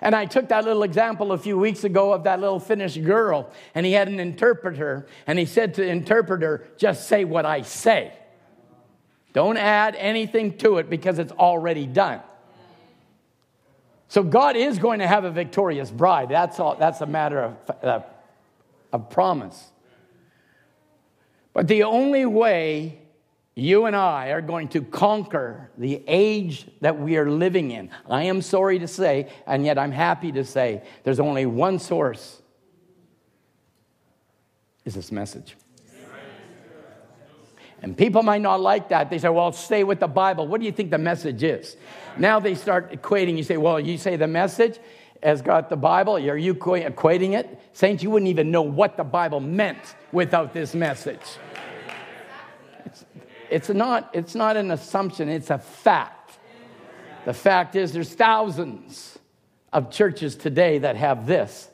And I took that little example a few weeks ago of that little Finnish girl, and he had an interpreter, and he said to the interpreter, Just say what I say. Don't add anything to it because it's already done. So God is going to have a victorious bride. That's, all, that's a matter of, uh, of promise. But the only way you and I are going to conquer the age that we are living in, I am sorry to say, and yet I'm happy to say, there's only one source is this message. And people might not like that. They say, well, stay with the Bible. What do you think the message is? Now they start equating. You say, well, you say the message has got the Bible. Are you equating it? Saints, you wouldn't even know what the Bible meant without this message. It's, not, it's not an assumption, it's a fact. The fact is, there's thousands of churches today that have this,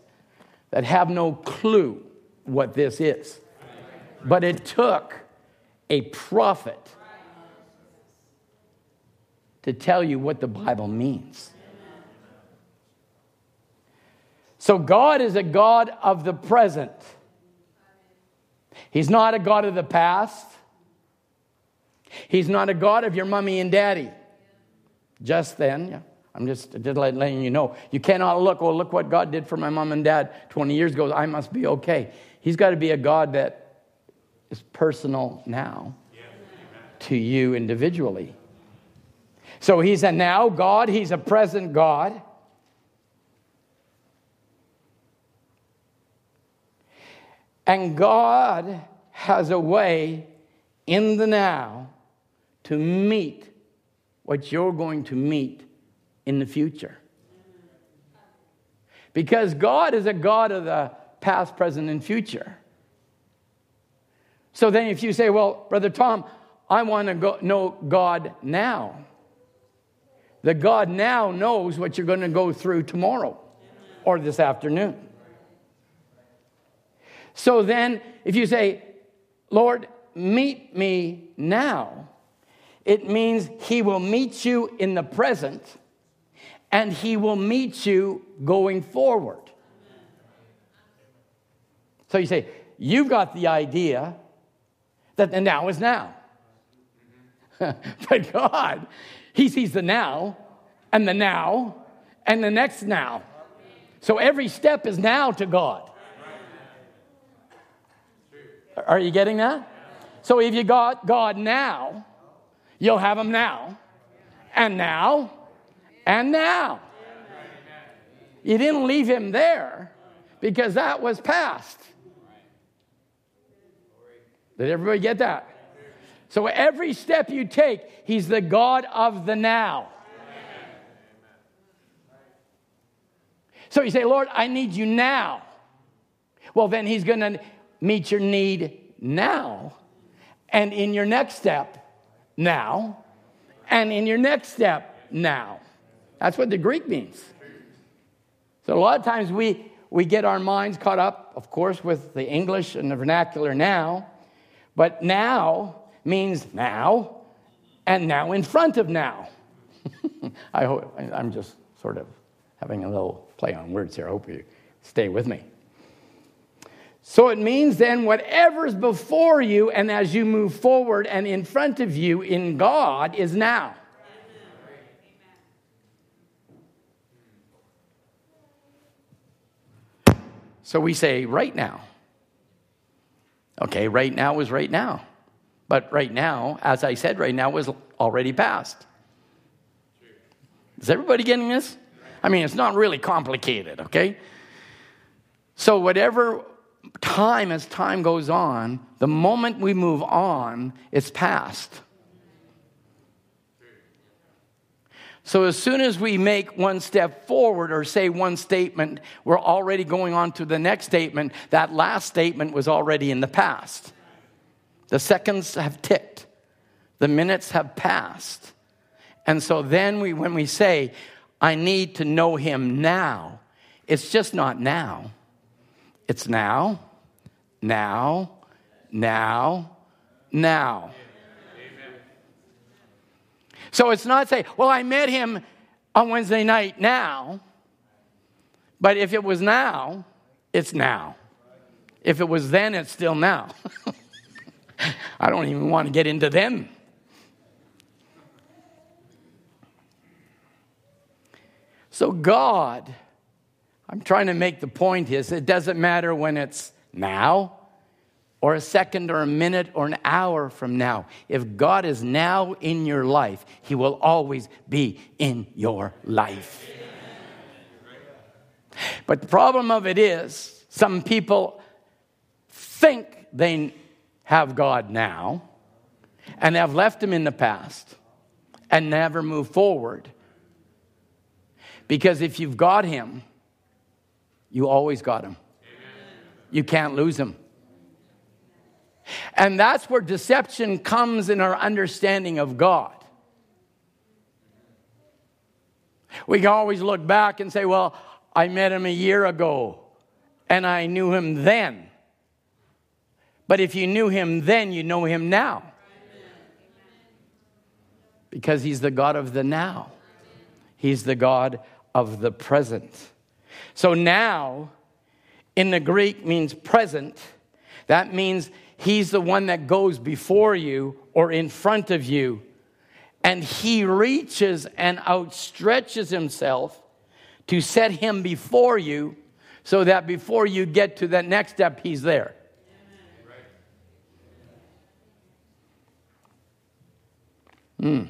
that have no clue what this is. But it took a prophet to tell you what the Bible means. So, God is a God of the present. He's not a God of the past. He's not a God of your mummy and daddy. Just then, yeah, I'm just, just letting you know. You cannot look, well, look what God did for my mom and dad 20 years ago. I must be okay. He's got to be a God that is personal now to you individually. So he's a now God, he's a present God. And God has a way in the now to meet what you're going to meet in the future. Because God is a God of the past, present, and future. So then, if you say, Well, Brother Tom, I want to go, know God now, the God now knows what you're going to go through tomorrow or this afternoon. So then, if you say, Lord, meet me now, it means He will meet you in the present and He will meet you going forward. So you say, You've got the idea that the now is now. but God, He sees the now and the now and the next now. So every step is now to God. Are you getting that? So if you got God now, you'll have Him now, and now, and now. You didn't leave Him there because that was past. Did everybody get that? So every step you take, He's the God of the now. So you say, Lord, I need you now. Well, then He's going to meet your need now, and in your next step, now, and in your next step, now. That's what the Greek means. So a lot of times we, we get our minds caught up, of course, with the English and the vernacular now. But now means now, and now in front of now. I hope, I'm just sort of having a little play on words here. I hope you stay with me. So it means then whatever's before you and as you move forward and in front of you in God is now. So we say right now. Okay, right now is right now. But right now, as I said, right now was already past. Is everybody getting this? I mean, it's not really complicated, okay? So whatever time as time goes on, the moment we move on, it's past. So, as soon as we make one step forward or say one statement, we're already going on to the next statement. That last statement was already in the past. The seconds have ticked, the minutes have passed. And so then we, when we say, I need to know him now, it's just not now. It's now, now, now, now. So it's not say, well, I met him on Wednesday night now. But if it was now, it's now. If it was then, it's still now. I don't even want to get into them. So, God, I'm trying to make the point is it doesn't matter when it's now or a second or a minute or an hour from now. If God is now in your life, He will always be in your life. But the problem of it is, some people think they have God now and have left Him in the past and never move forward. Because if you've got Him, you always got Him. You can't lose Him. And that's where deception comes in our understanding of God. We can always look back and say, well, I met him a year ago and I knew him then. But if you knew him then, you know him now. Because he's the God of the now, he's the God of the present. So now, in the Greek, means present. That means he's the one that goes before you or in front of you. And he reaches and outstretches himself to set him before you so that before you get to that next step, he's there. Hmm.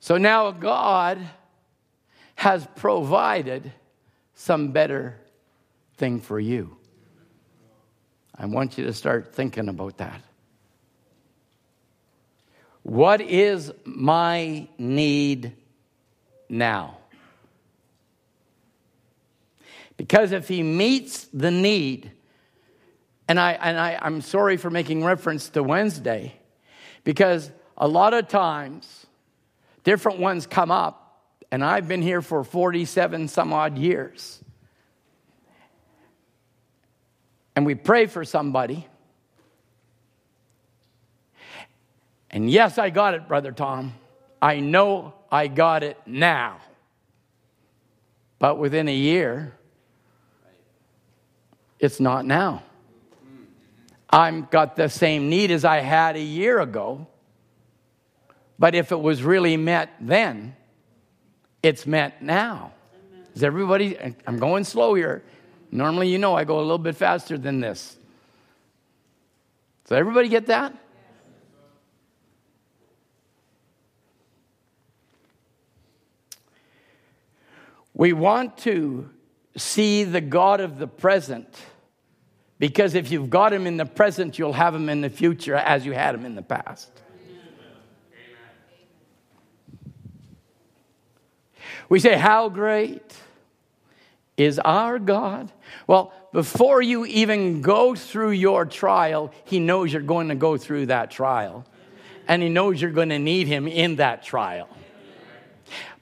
So now God has provided some better thing for you. I want you to start thinking about that. What is my need now? Because if he meets the need, and, I, and I, I'm sorry for making reference to Wednesday, because a lot of times different ones come up, and I've been here for 47 some odd years. And we pray for somebody. And yes, I got it, Brother Tom. I know I got it now. But within a year, it's not now. I've got the same need as I had a year ago. But if it was really met then, it's met now. Is everybody, I'm going slow here. Normally, you know, I go a little bit faster than this. Does everybody get that? We want to see the God of the present because if you've got him in the present, you'll have him in the future as you had him in the past. We say, How great is our God? Well, before you even go through your trial, He knows you're going to go through that trial. And He knows you're going to need Him in that trial.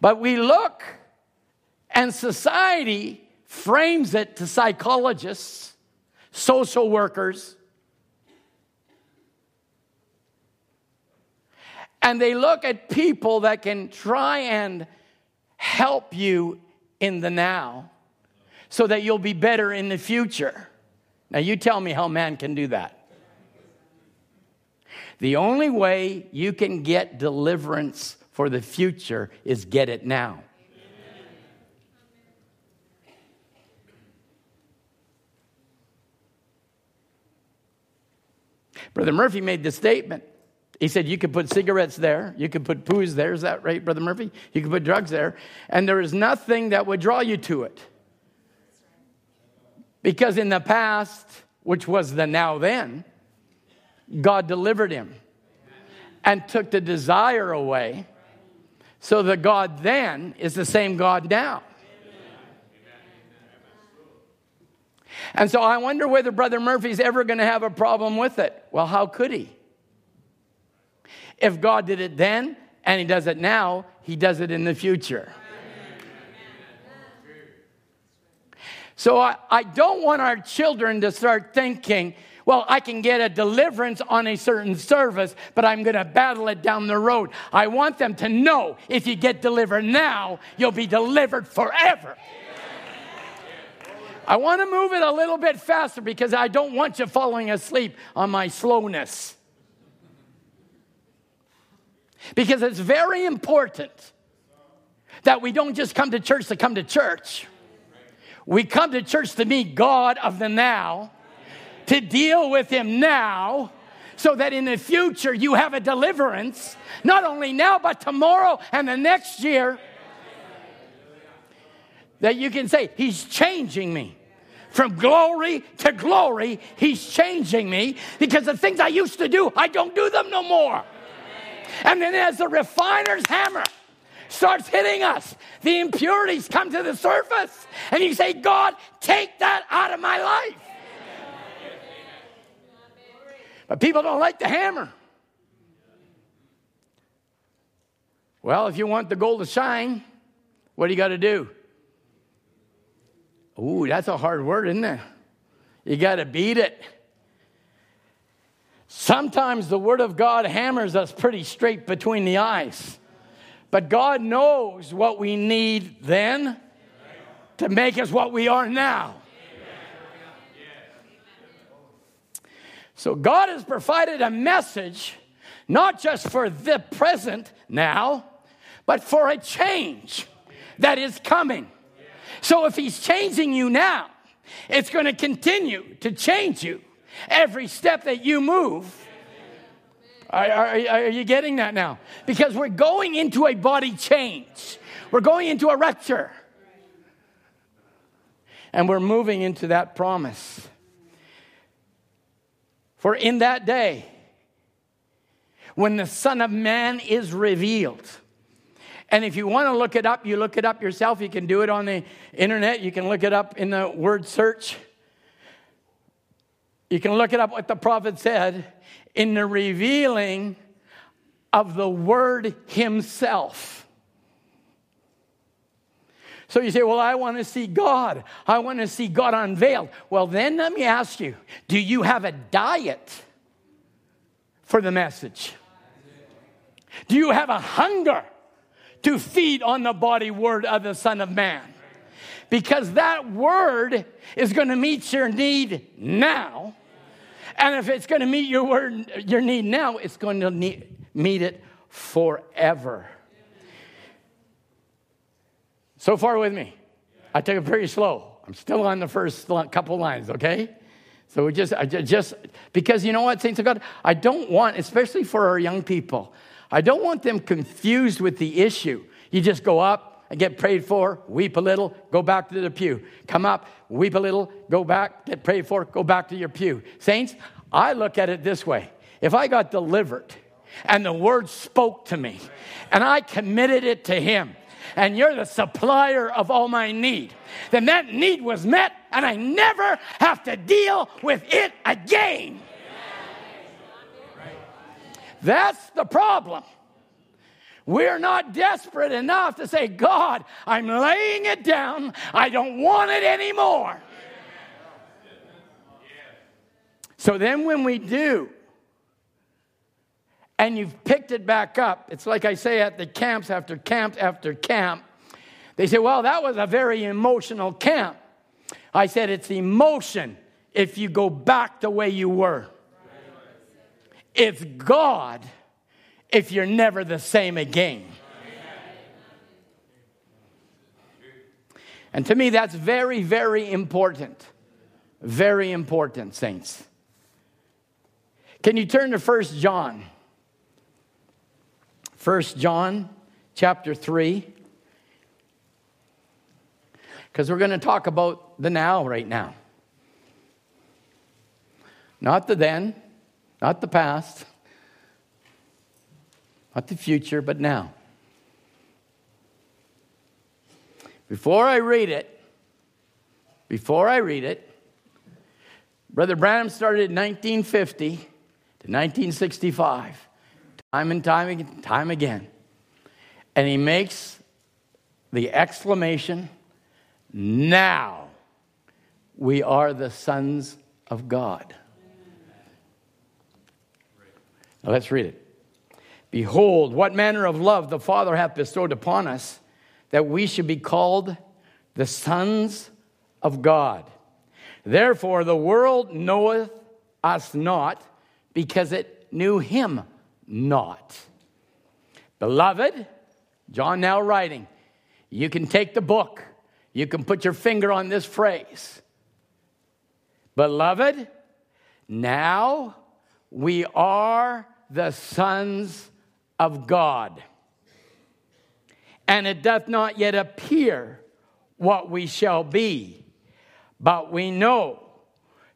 But we look, and society frames it to psychologists, social workers, and they look at people that can try and help you in the now so that you'll be better in the future. Now, you tell me how man can do that. The only way you can get deliverance for the future is get it now. Amen. Brother Murphy made the statement he said, You could put cigarettes there, you could put poos there. Is that right, Brother Murphy? You could put drugs there, and there is nothing that would draw you to it. Because in the past, which was the now then, God delivered him and took the desire away. So the God then is the same God now. And so I wonder whether Brother Murphy's ever going to have a problem with it. Well, how could he? If God did it then and he does it now, he does it in the future. So I, I don't want our children to start thinking, well, I can get a deliverance on a certain service, but I'm going to battle it down the road. I want them to know if you get delivered now, you'll be delivered forever. I want to move it a little bit faster because I don't want you falling asleep on my slowness. Because it's very important that we don't just come to church to come to church. We come to church to meet God of the now, to deal with Him now, so that in the future you have a deliverance, not only now, but tomorrow and the next year. That you can say, He's changing me. From glory to glory, He's changing me because the things I used to do, I don't do them no more. And then as the refiner's hammer starts hitting us, the impurities come to the surface. And you say, God, take that out of my life. But people don't like the hammer. Well, if you want the gold to shine, what do you got to do? Ooh, that's a hard word, isn't it? You got to beat it. Sometimes the Word of God hammers us pretty straight between the eyes. But God knows what we need then to make us what we are now. So God has provided a message, not just for the present now, but for a change that is coming. So if He's changing you now, it's going to continue to change you every step that you move. Are, are, are, you getting that now? Because we're going into a body change, we're going into a rapture. And we're moving into that promise. For in that day, when the Son of Man is revealed, and if you want to look it up, you look it up yourself. You can do it on the internet. You can look it up in the word search. You can look it up what the prophet said in the revealing of the word himself. So you say, Well, I want to see God. I want to see God unveiled. Well, then let me ask you do you have a diet for the message? Do you have a hunger to feed on the body word of the Son of Man? Because that word is going to meet your need now. And if it's going to meet your word, your need now, it's going to need, meet it forever. So far with me. I took it very slow. I'm still on the first couple lines, okay? So we just, I just, because you know what, saints of God, I don't want, especially for our young people, I don't want them confused with the issue. You just go up get prayed for, weep a little, go back to the pew. Come up, weep a little, go back, get prayed for, go back to your pew. Saints, I look at it this way. If I got delivered and the word spoke to me and I committed it to him, and you're the supplier of all my need, then that need was met and I never have to deal with it again. That's the problem. We're not desperate enough to say, God, I'm laying it down. I don't want it anymore. So then, when we do, and you've picked it back up, it's like I say at the camps after camp after camp. They say, Well, that was a very emotional camp. I said, It's emotion if you go back the way you were. It's God if you're never the same again. And to me, that's very, very important. Very important, saints. Can you turn to 1 John? 1 John chapter 3. Because we're going to talk about the now right now. Not the then, not the past, not the future, but now. Before I read it, before I read it, Brother Branham started in 1950 to 1965, time and time, time again. And he makes the exclamation, Now we are the sons of God. Now let's read it. Behold, what manner of love the Father hath bestowed upon us, that we should be called the sons of God. Therefore, the world knoweth us not, because it knew him not. Beloved, John now writing, you can take the book, you can put your finger on this phrase. Beloved, now we are the sons of God. And it doth not yet appear what we shall be, but we know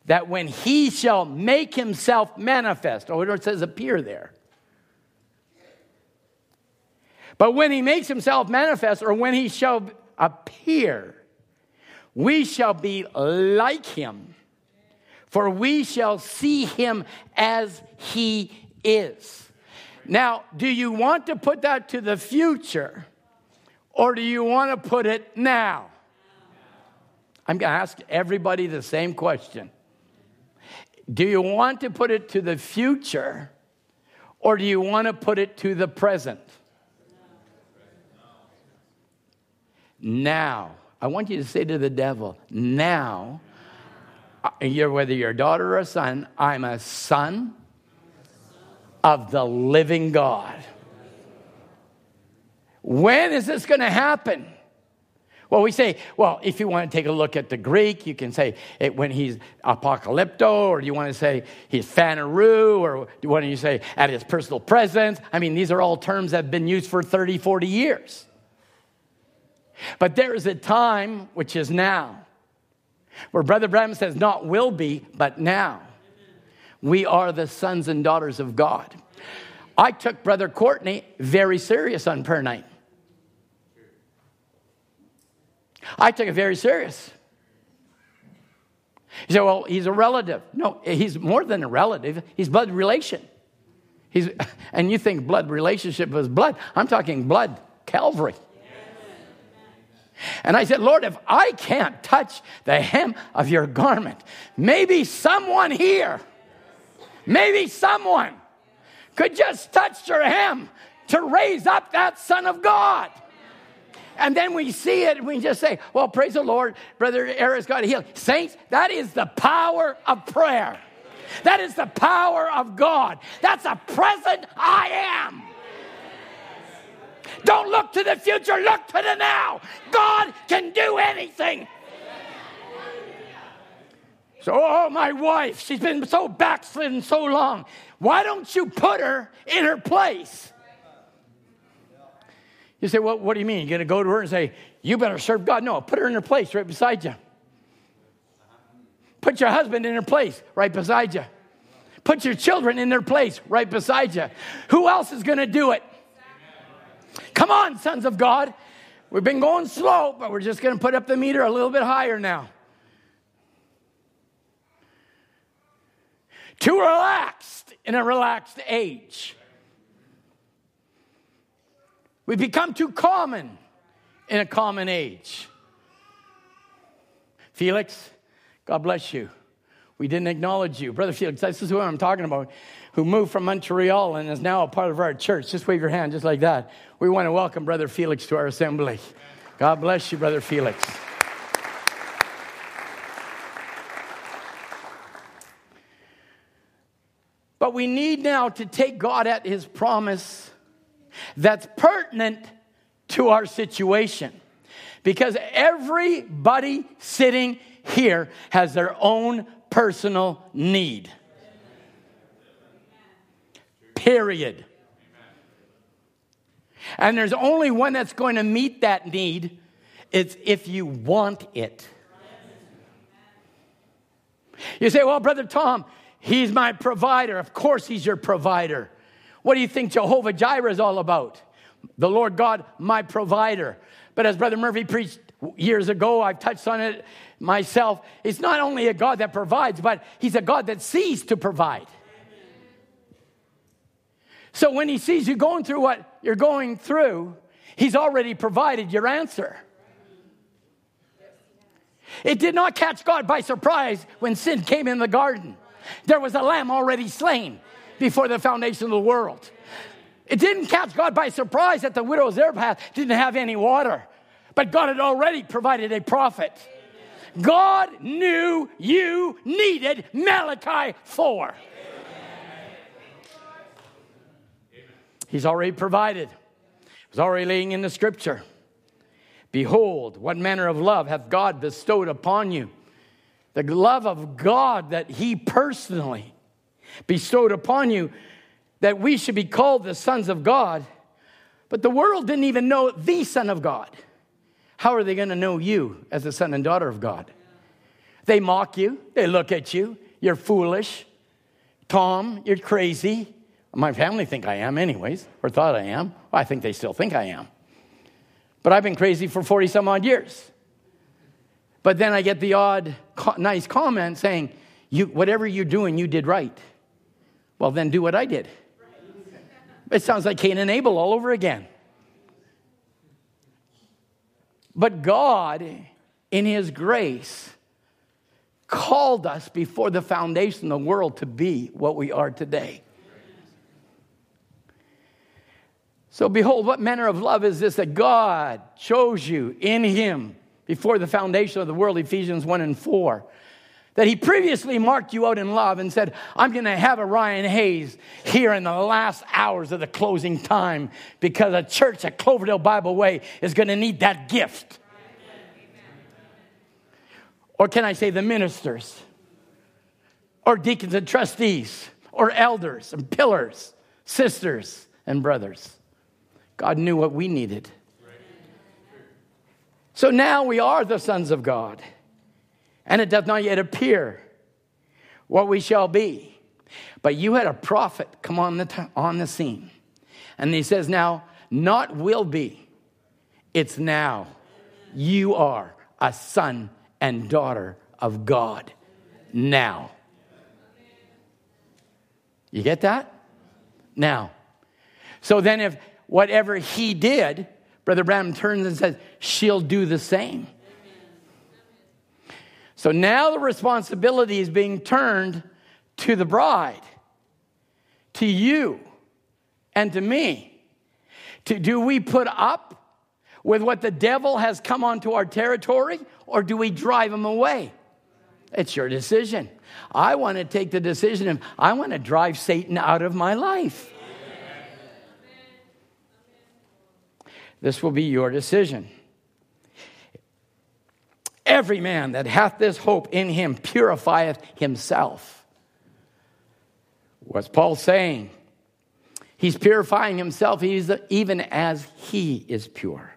that when he shall make himself manifest, oh, it says appear there. But when he makes himself manifest, or when he shall appear, we shall be like him, for we shall see him as he is. Now, do you want to put that to the future, or do you want to put it now? I'm going to ask everybody the same question. Do you want to put it to the future, or do you want to put it to the present? Now, I want you to say to the devil, now, uh, you're, whether you're a daughter or a son, I'm a son of the living God. When is this going to happen? Well, we say, well, if you want to take a look at the Greek, you can say it when he's apocalypto, or you want to say he's phaneroo, or what do you say at his personal presence? I mean, these are all terms that have been used for 30, 40 years. But there is a time, which is now, where Brother Branham says, not will be, but now. We are the sons and daughters of God. I took Brother Courtney very serious on prayer night. I took it very serious. You say, well, he's a relative. No, he's more than a relative, he's blood relation. He's, and you think blood relationship is blood. I'm talking blood, Calvary. And I said, Lord, if I can't touch the hem of your garment, maybe someone here, maybe someone could just touch your hem to raise up that Son of God. And then we see it and we just say, Well, praise the Lord, Brother Era's got healed. Saints, that is the power of prayer. That is the power of God. That's a present I am. Don't look to the future, look to the now. God can do anything. So, oh, my wife, she's been so backslidden so long. Why don't you put her in her place? You say, well, what do you mean? You're going to go to her and say, you better serve God? No, put her in her place right beside you. Put your husband in her place right beside you. Put your children in their place right beside you. Who else is going to do it? Come on, sons of God. We've been going slow, but we're just going to put up the meter a little bit higher now. Too relaxed in a relaxed age. We become too common in a common age. Felix, God bless you. We didn't acknowledge you. Brother Felix, this is who I'm talking about, who moved from Montreal and is now a part of our church. Just wave your hand, just like that. We want to welcome Brother Felix to our assembly. God bless you, Brother Felix. But we need now to take God at his promise that's pertinent to our situation. Because everybody sitting here has their own personal need. period. And there's only one that's going to meet that need. It's if you want it. You say, well, Brother Tom, he's my provider. Of course, he's your provider. What do you think Jehovah Jireh is all about? The Lord God, my provider. But as Brother Murphy preached years ago, I've touched on it myself. It's not only a God that provides, but he's a God that sees to provide. So when he sees you going through what you're going through, he's already provided your answer. It did not catch God by surprise when sin came in the garden. There was a lamb already slain before the foundation of the world. It didn't catch God by surprise that the widow's Zarephath didn't have any water, but God had already provided a prophet. God knew you needed Malachi 4. He's already provided. It was already laying in the scripture. Behold, what manner of love hath God bestowed upon you? The love of God that He personally bestowed upon you, that we should be called the sons of God. But the world didn't even know the Son of God. How are they going to know you as the son and daughter of God? They mock you, they look at you, you're foolish. Tom, you're crazy. My family think I am, anyways, or thought I am. Well, I think they still think I am. But I've been crazy for 40 some odd years. But then I get the odd nice comment saying, you, whatever you're doing, you did right. Well, then do what I did. It sounds like Cain and Abel all over again. But God, in His grace, called us before the foundation of the world to be what we are today. So, behold, what manner of love is this that God chose you in Him before the foundation of the world, Ephesians 1 and 4. That He previously marked you out in love and said, I'm to have a Ryan Hayes here in the last hours of the closing time because a church at Cloverdale Bible Way is to need that gift. Or can I say the ministers, or deacons and trustees, or elders and pillars, sisters and brothers? God knew what we needed. So now we are the sons of God, and it doth not yet appear what we shall be. But you had a prophet come on the, t- on the scene, and he says, Now, not will be, it's now. You are a son and daughter of God now. You get that? Now. So then, if whatever he did, Brother Branham turns and says, she'll do the same. So now the responsibility is being turned to the bride, to you, and to me. To, do we put up with what the devil has come onto our territory, or do we drive him away? It's your decision. I want to take the decision of I want to drive Satan out of my life. This will be your decision. Every man that hath this hope in him purifieth himself. What's Paul saying? He's purifying himself even as he is pure.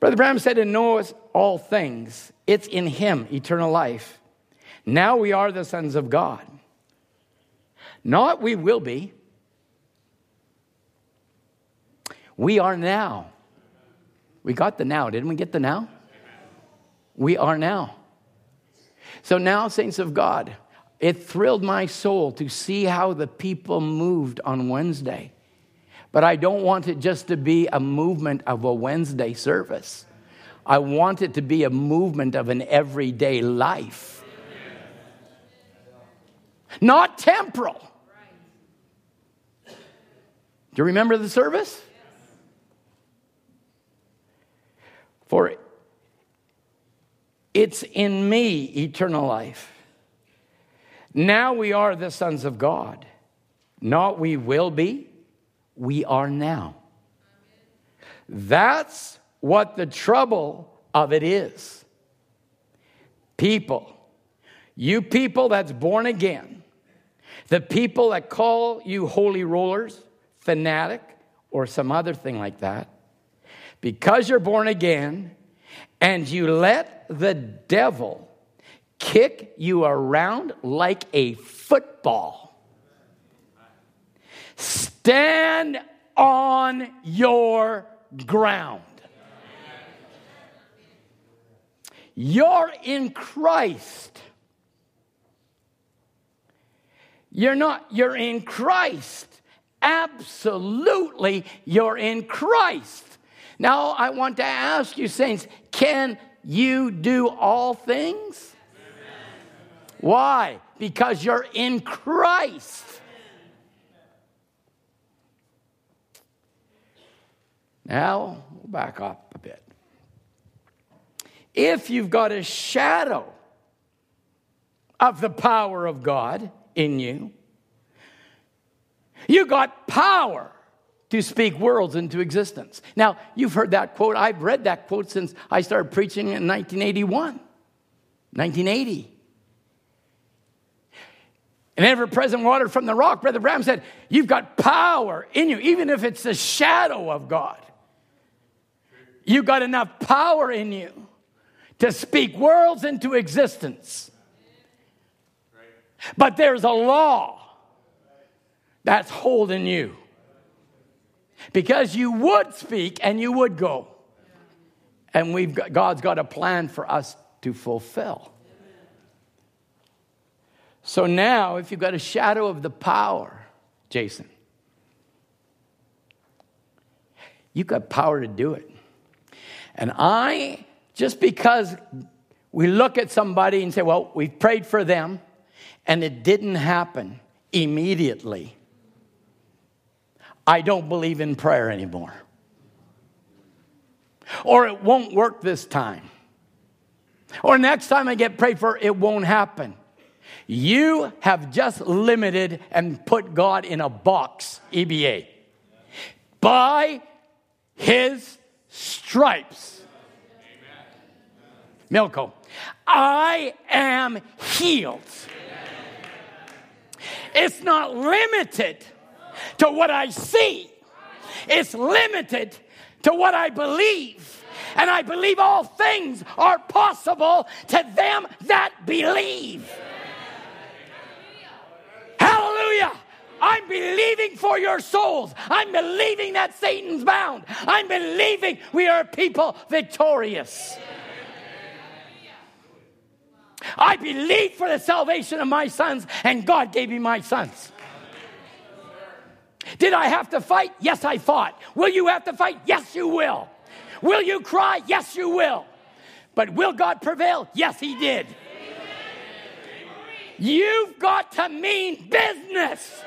Brother Branham said, "In knows all things. It's in him, eternal life. Now we are the sons of God. Not we will be. We are now. We got the now. Didn't we get the now? We are now. So now, saints of God, it thrilled my soul to see how the people moved on Wednesday. But I don't want it just to be a movement of a Wednesday service. I want it to be a movement of an everyday life. Not temporal. Do you remember the service? For it's in me eternal life. Now we are the sons of God. Not we will be, we are now. That's what the trouble of it is. People, You people that's born again, the people that call you holy rollers, fanatic, or some other thing like that, because you're born again and you let the devil kick you around like a football, stand on your ground. You're in Christ. You're not, you're in Christ. Absolutely, you're in Christ. Now, I want to ask you, saints, can you do all things? Why? Because you're in Christ. Now, we'll back up a bit. If you've got a shadow of the power of God in you, you got power to speak worlds into existence. Now, you've heard that quote. I've read that quote since I started preaching in 1981, 1980. And ever present water from the rock, Brother Branham said, You've got power in you, even if it's the shadow of God. You've got enough power in you to speak worlds into existence. But there's a law that's holding you. Because you would speak and you would go. And we've got, God's got a plan for us to fulfill. So now, if you've got a shadow of the power, Jason, you've got power to do it. And I, just because we look at somebody and say, well, we've prayed for them and it didn't happen immediately, I don't believe in prayer anymore. Or it won't work this time. Or next time I get prayed for, it won't happen. You have just limited and put God in a box, EBA. By his stripes. Milko, I am healed. It's not limited to what I see, it's limited to what I believe. And I believe all things are possible to them that believe. Hallelujah. I'm believing for your souls. I'm believing that Satan's bound. I'm believing we are people victorious. I believe for the salvation of my sons, and God gave me my sons. Did I have to fight? Yes, I fought. Will you have to fight? Yes, you will. Will you cry? Yes, you will. But will God prevail? Yes, He did. You've got to mean business.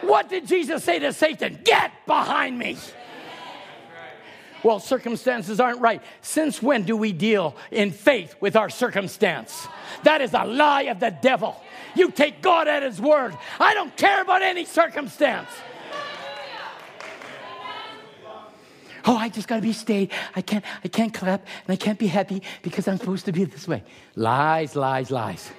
What did Jesus say to Satan? Get behind me. Well, circumstances aren't right. Since when do we deal in faith with our circumstance? That is a lie of the devil. You take God at his word. I don't care about any circumstance. Oh, I just got to be stayed. I can't I can't clap and I can't be happy because I'm supposed to be this way. Lies, lies, lies.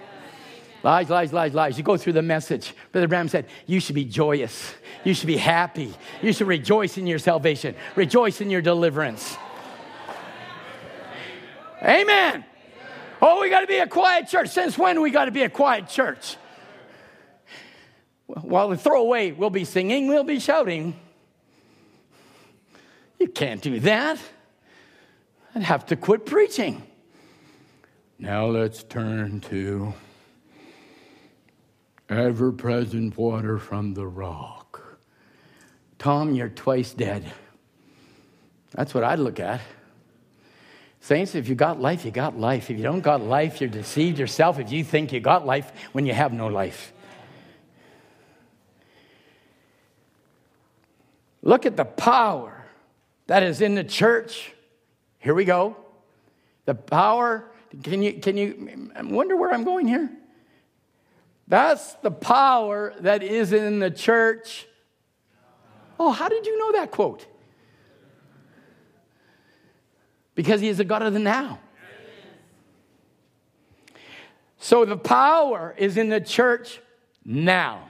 Lies, lies, lies, lies. You go through the message. Brother Branham said, You should be joyous. You should be happy. You should rejoice in your salvation, rejoice in your deliverance. Amen. Oh, we got to be a quiet church. Since when we got to be a quiet church? While the throwaway, we'll be singing, we'll be shouting. You can't do that. I'd have to quit preaching. Now let's turn to ever present water from the rock. Tom, you're twice dead. That's what I'd look at. Saints, if you got life, you got life. If you don't got life, you're deceived yourself if you think you got life when you have no life. Look at the power that is in the church. Here we go. The power. Can you, can you I wonder where I'm going here? That's the power that is in the church. Oh, how did you know that quote? Because he is the God of the now. So the power is in the church now,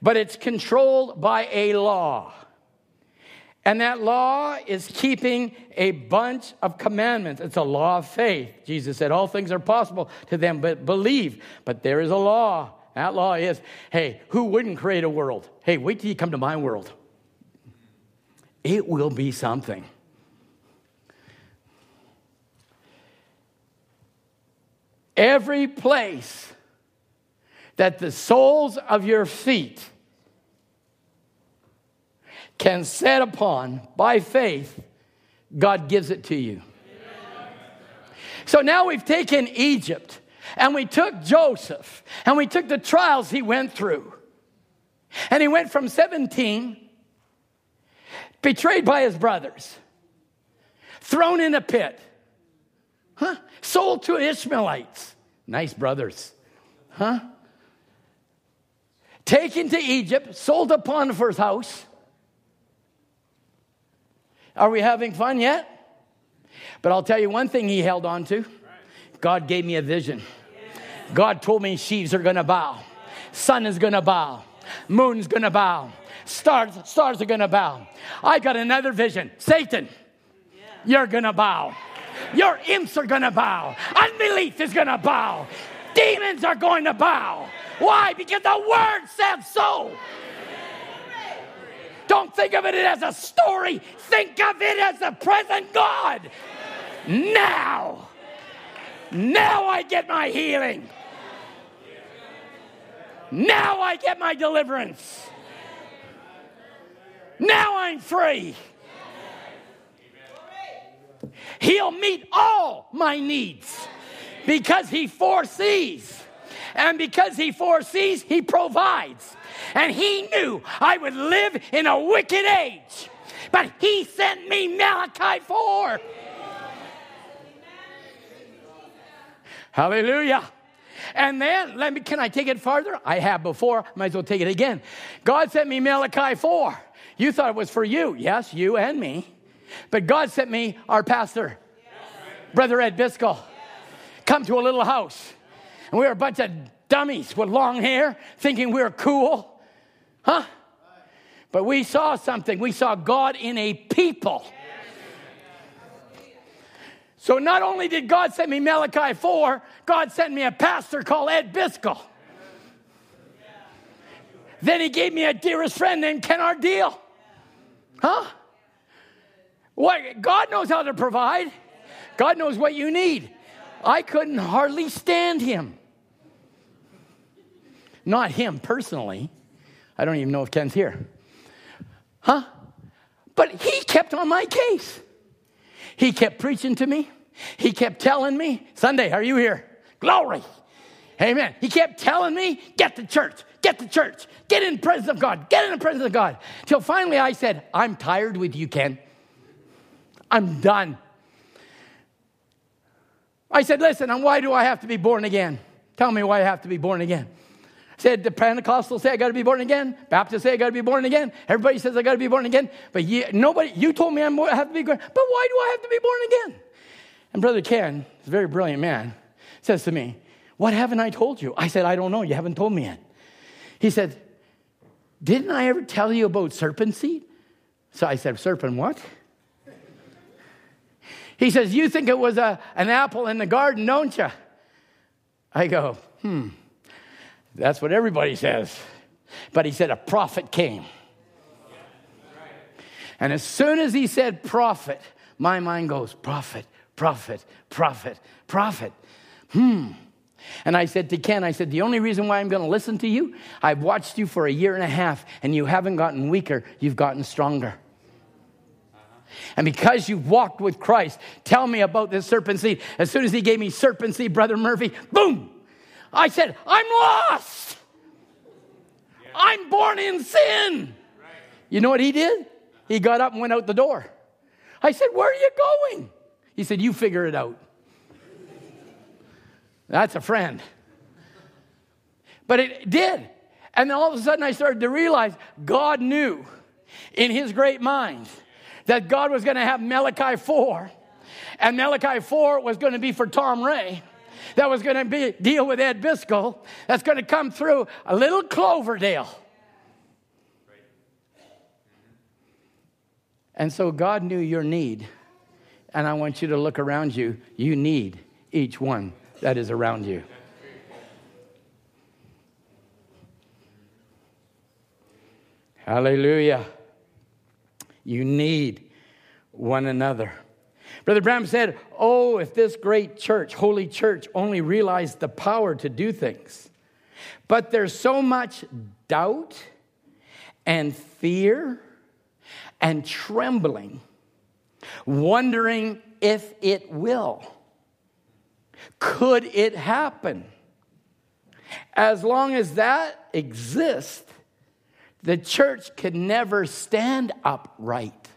but it's controlled by a law. And that law is keeping a bunch of commandments. It's a law of faith. Jesus said, All things are possible to them but believe. But there is a law. That law is hey, who wouldn't create a world? Hey, wait till you come to my world. It will be something. Every place that the soles of your feet can set upon by faith, God gives it to you. So now we've taken Egypt and we took Joseph and we took the trials he went through. And he went from 17, betrayed by his brothers, thrown in a pit, huh? sold to Ishmaelites. Nice brothers, huh? Taken to Egypt, sold to Potiphar's house. Are we having fun yet? But I'll tell you one thing he held on to God gave me a vision. God told me sheaves are gonna bow, sun is gonna bow, moon's gonna bow, stars, stars are gonna bow. I got another vision. Satan, you're gonna bow. Your imps are gonna bow. Unbelief is gonna bow. Demons are going to bow. Why? Because the word said so. Don't think of it as a story. Think of it as the present God. Now. Now I get my healing. Now I get my deliverance. Now I'm free. He'll meet all my needs because He foresees. And because He foresees, He provides. And He knew I would live in a wicked age. But He sent me Malachi 4. Hallelujah. And then, let me, can I take it farther? I have before, might as well take it again. God sent me Malachi 4. You thought it was for you. Yes, you and me. But God sent me our pastor, Brother Ed Biscoe. Come to a little house. And we were a bunch of dummies with long hair thinking we were cool. Huh? But we saw something. We saw God in a people. So not only did God send me Malachi 4, God sent me a pastor called Ed Biscoe. Then he gave me a dearest friend named Ken Ardeel. Huh? What God knows how to provide. God knows what you need. I couldn't hardly stand him. Not him personally. I don't even know if Ken's here. Huh? But he kept on my case. He kept preaching to me. He kept telling me, Sunday, are you here? Glory. Amen. He kept telling me, get to church, get to church, get in the presence of God, get in the presence of God. Till finally I said, I'm tired with you, Ken. I'm done. I said, listen, and why do I have to be born again? Tell me why I have to be born again. I said the Pentecostals say I got to be born again. Baptists say I got to be born again. Everybody says I got to be born again. But you, nobody, you told me I have to be born. But why do I have to be born again? And Brother Ken, a very brilliant man, says to me, What haven't I told you? I said, I don't know. You haven't told me yet. He said, Didn't I ever tell you about serpent seed? So I said, Serpent what? He says, You think it was a, an apple in the garden, don't you? I go, Hmm, that's what everybody says. But he said, A prophet came. And as soon as he said prophet, my mind goes, Prophet, prophet, prophet, prophet. Hmm. And I said to Ken, I said, the only reason why I'm going to listen to you, I've watched you for a year and a half, and you haven't gotten weaker, you've gotten stronger. And because you've walked with Christ, tell me about this serpent seed. As soon as he gave me serpent seed, Brother Murphy, boom! I said, I'm lost. I'm born in sin. You know what he did? He got up and went out the door. I said, Where are you going? He said, You figure it out. That's a friend. But it did. And then all of a sudden I started to realize God knew in his great mind that God was going to have Malachi 4. And Malachi 4 was going to be for Tom Ray. that was going to be deal with Ed Biscoe that's going to come through a little Cloverdale. And so God knew your need. And I want you to look around you. You need each one that is around you. Hallelujah. You need one another. Brother Branham said, Oh, if this great church, holy church, only realized the power to do things. But there's so much doubt and fear and trembling, wondering if it will. Could it happen? As long as that exists, the church could never stand upright.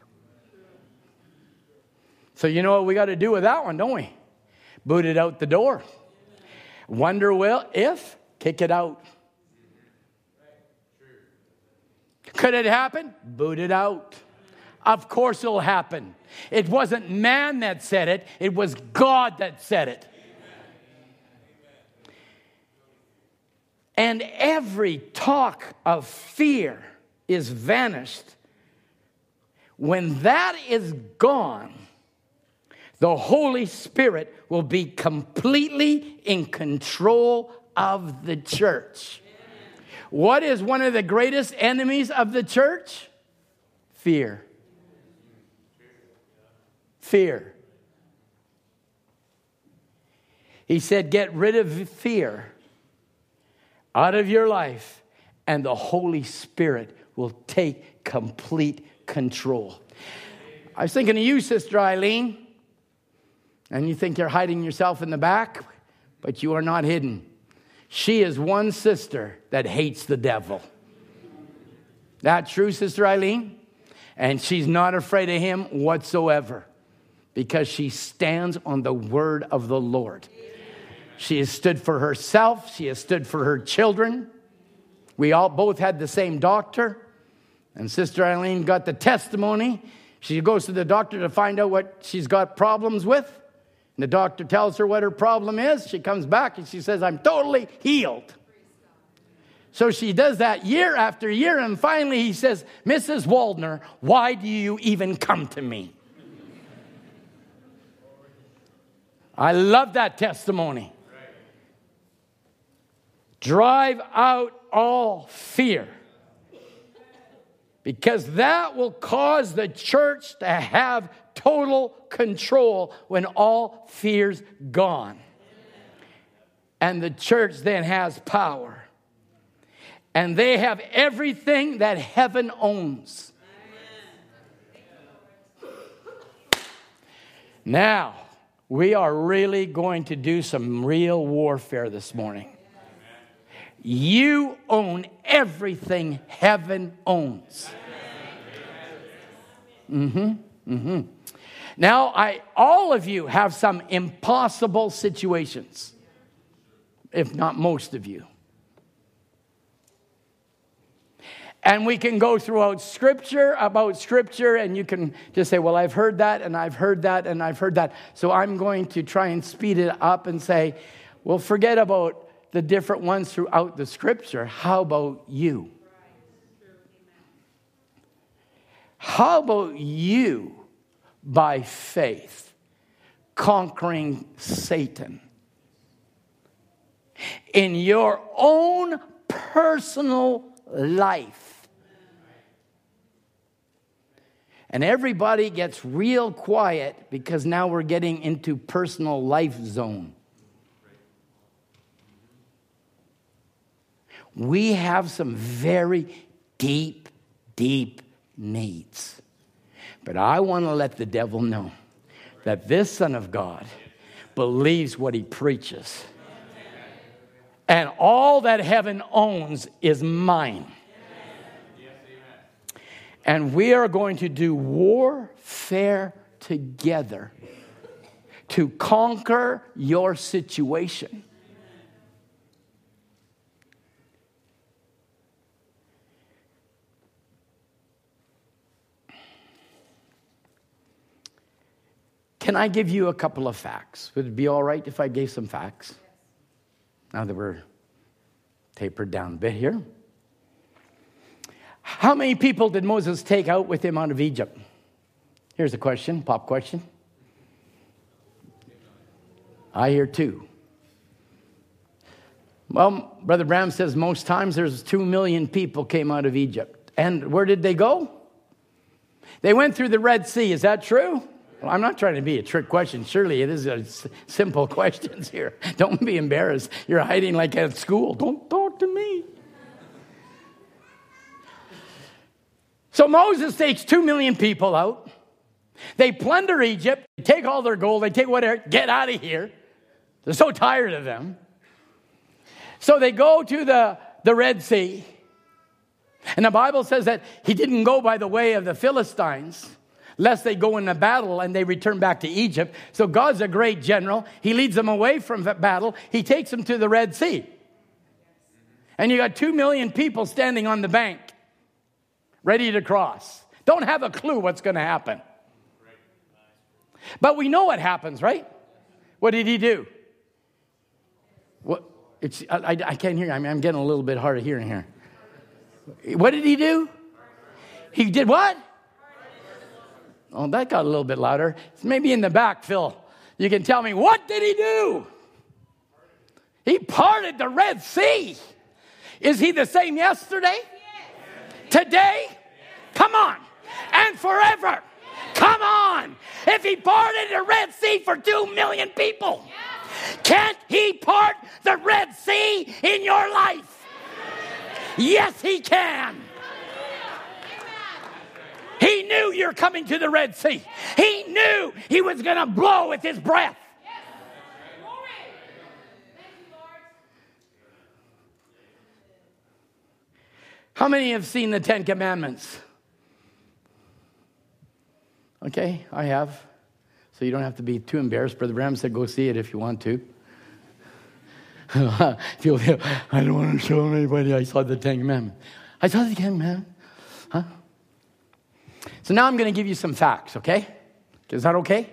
So, you know what we got to do with that one, don't we? Boot it out the door. Wonder will if, kick it out. Could it happen? Boot it out. Of course it'll happen. It wasn't man that said it, it was God that said it. And every talk of fear is vanished. When that is gone, the Holy Spirit will be completely in control of the church. What is one of the greatest enemies of the church? Fear. Fear. He said, Get rid of fear out of your life, and the Holy Spirit will take complete control. I was thinking of you, Sister Eileen, and you think you're hiding yourself in the back, but you are not hidden. She is one sister that hates the devil. That true, Sister Eileen? And she's not afraid of him whatsoever because she stands on the word of the Lord. She has stood for herself, she has stood for her children. We all both had the same doctor, and Sister Eileen got the testimony. She goes to the doctor to find out what she's got problems with. And the doctor tells her what her problem is. She comes back and she says, I'm totally healed. So she does that year after year, and finally he says, Mrs. Waldner, why do you even come to me? I love that testimony. Drive out all fear. Because that will cause the church to have total control when all fear's gone. And the church then has power. And they have everything that heaven owns. Now, we are really going to do some real warfare this morning. You own everything heaven owns. Mm-hmm. Mm-hmm. Now, I all of you have some impossible situations, if not most of you. And we can go throughout scripture about scripture, and you can just say, Well, I've heard that, and I've heard that, and I've heard that. So I'm going to try and speed it up and say, Well, forget about the different ones throughout the scripture. How about you? How about you, by faith, conquering Satan in your own personal life? And everybody gets real quiet because now we're getting into personal life zone. We have some very deep, deep needs. But I want to let the devil know that this Son of God believes what he preaches. And all that heaven owns is mine. And we are going to do warfare together to conquer your situation. Can I give you a couple of facts? Would it be all right if I gave some facts? Now that we're tapered down a bit here. How many people did Moses take out with him out of Egypt? Here's a question, pop question. I hear two. Well, Brother Branham says most times there's two million people came out of Egypt. And where did they go? They went through the Red Sea. Is that true? Well, I'm not trying to be a trick question. Surely it is a s- simple questions here. Don't be embarrassed. You're hiding like at school. Don't talk to me. So Moses takes two million people out. They plunder Egypt, they take all their gold, they take whatever, get out of here. They're so tired of them. So they go to the, the Red Sea. And the Bible says that he didn't go by the way of the Philistines, lest they go in a battle and they return back to Egypt. So God's a great general. He leads them away from battle, he takes them to the Red Sea. And you got two million people standing on the bank, ready to cross. Don't have a clue what's going to happen. But we know what happens, right? What did he do? What? It's, I, I, I can't hear. I mean, I'm getting a little bit hard of hearing here. What did he do? He did what? Oh, that got a little bit louder. It's maybe in the back, Phil. You can tell me, what did he do? He parted the Red Sea. Is he the same yesterday? Today? Come on. And forever. Come on. If he parted the Red Sea for two million people, can't he part the Red Sea in your life? Yes, he can. He knew you're coming to the Red Sea. He knew he was going to blow with his breath. How many have seen the Ten Commandments? Okay, I have. So you don't have to be too embarrassed. Brother Branham said, go see it if you want to. I don't want to show anybody I saw the Ten Commandments. I saw the Ten Commandments. So now I'm going to give you some facts, okay? Is that okay?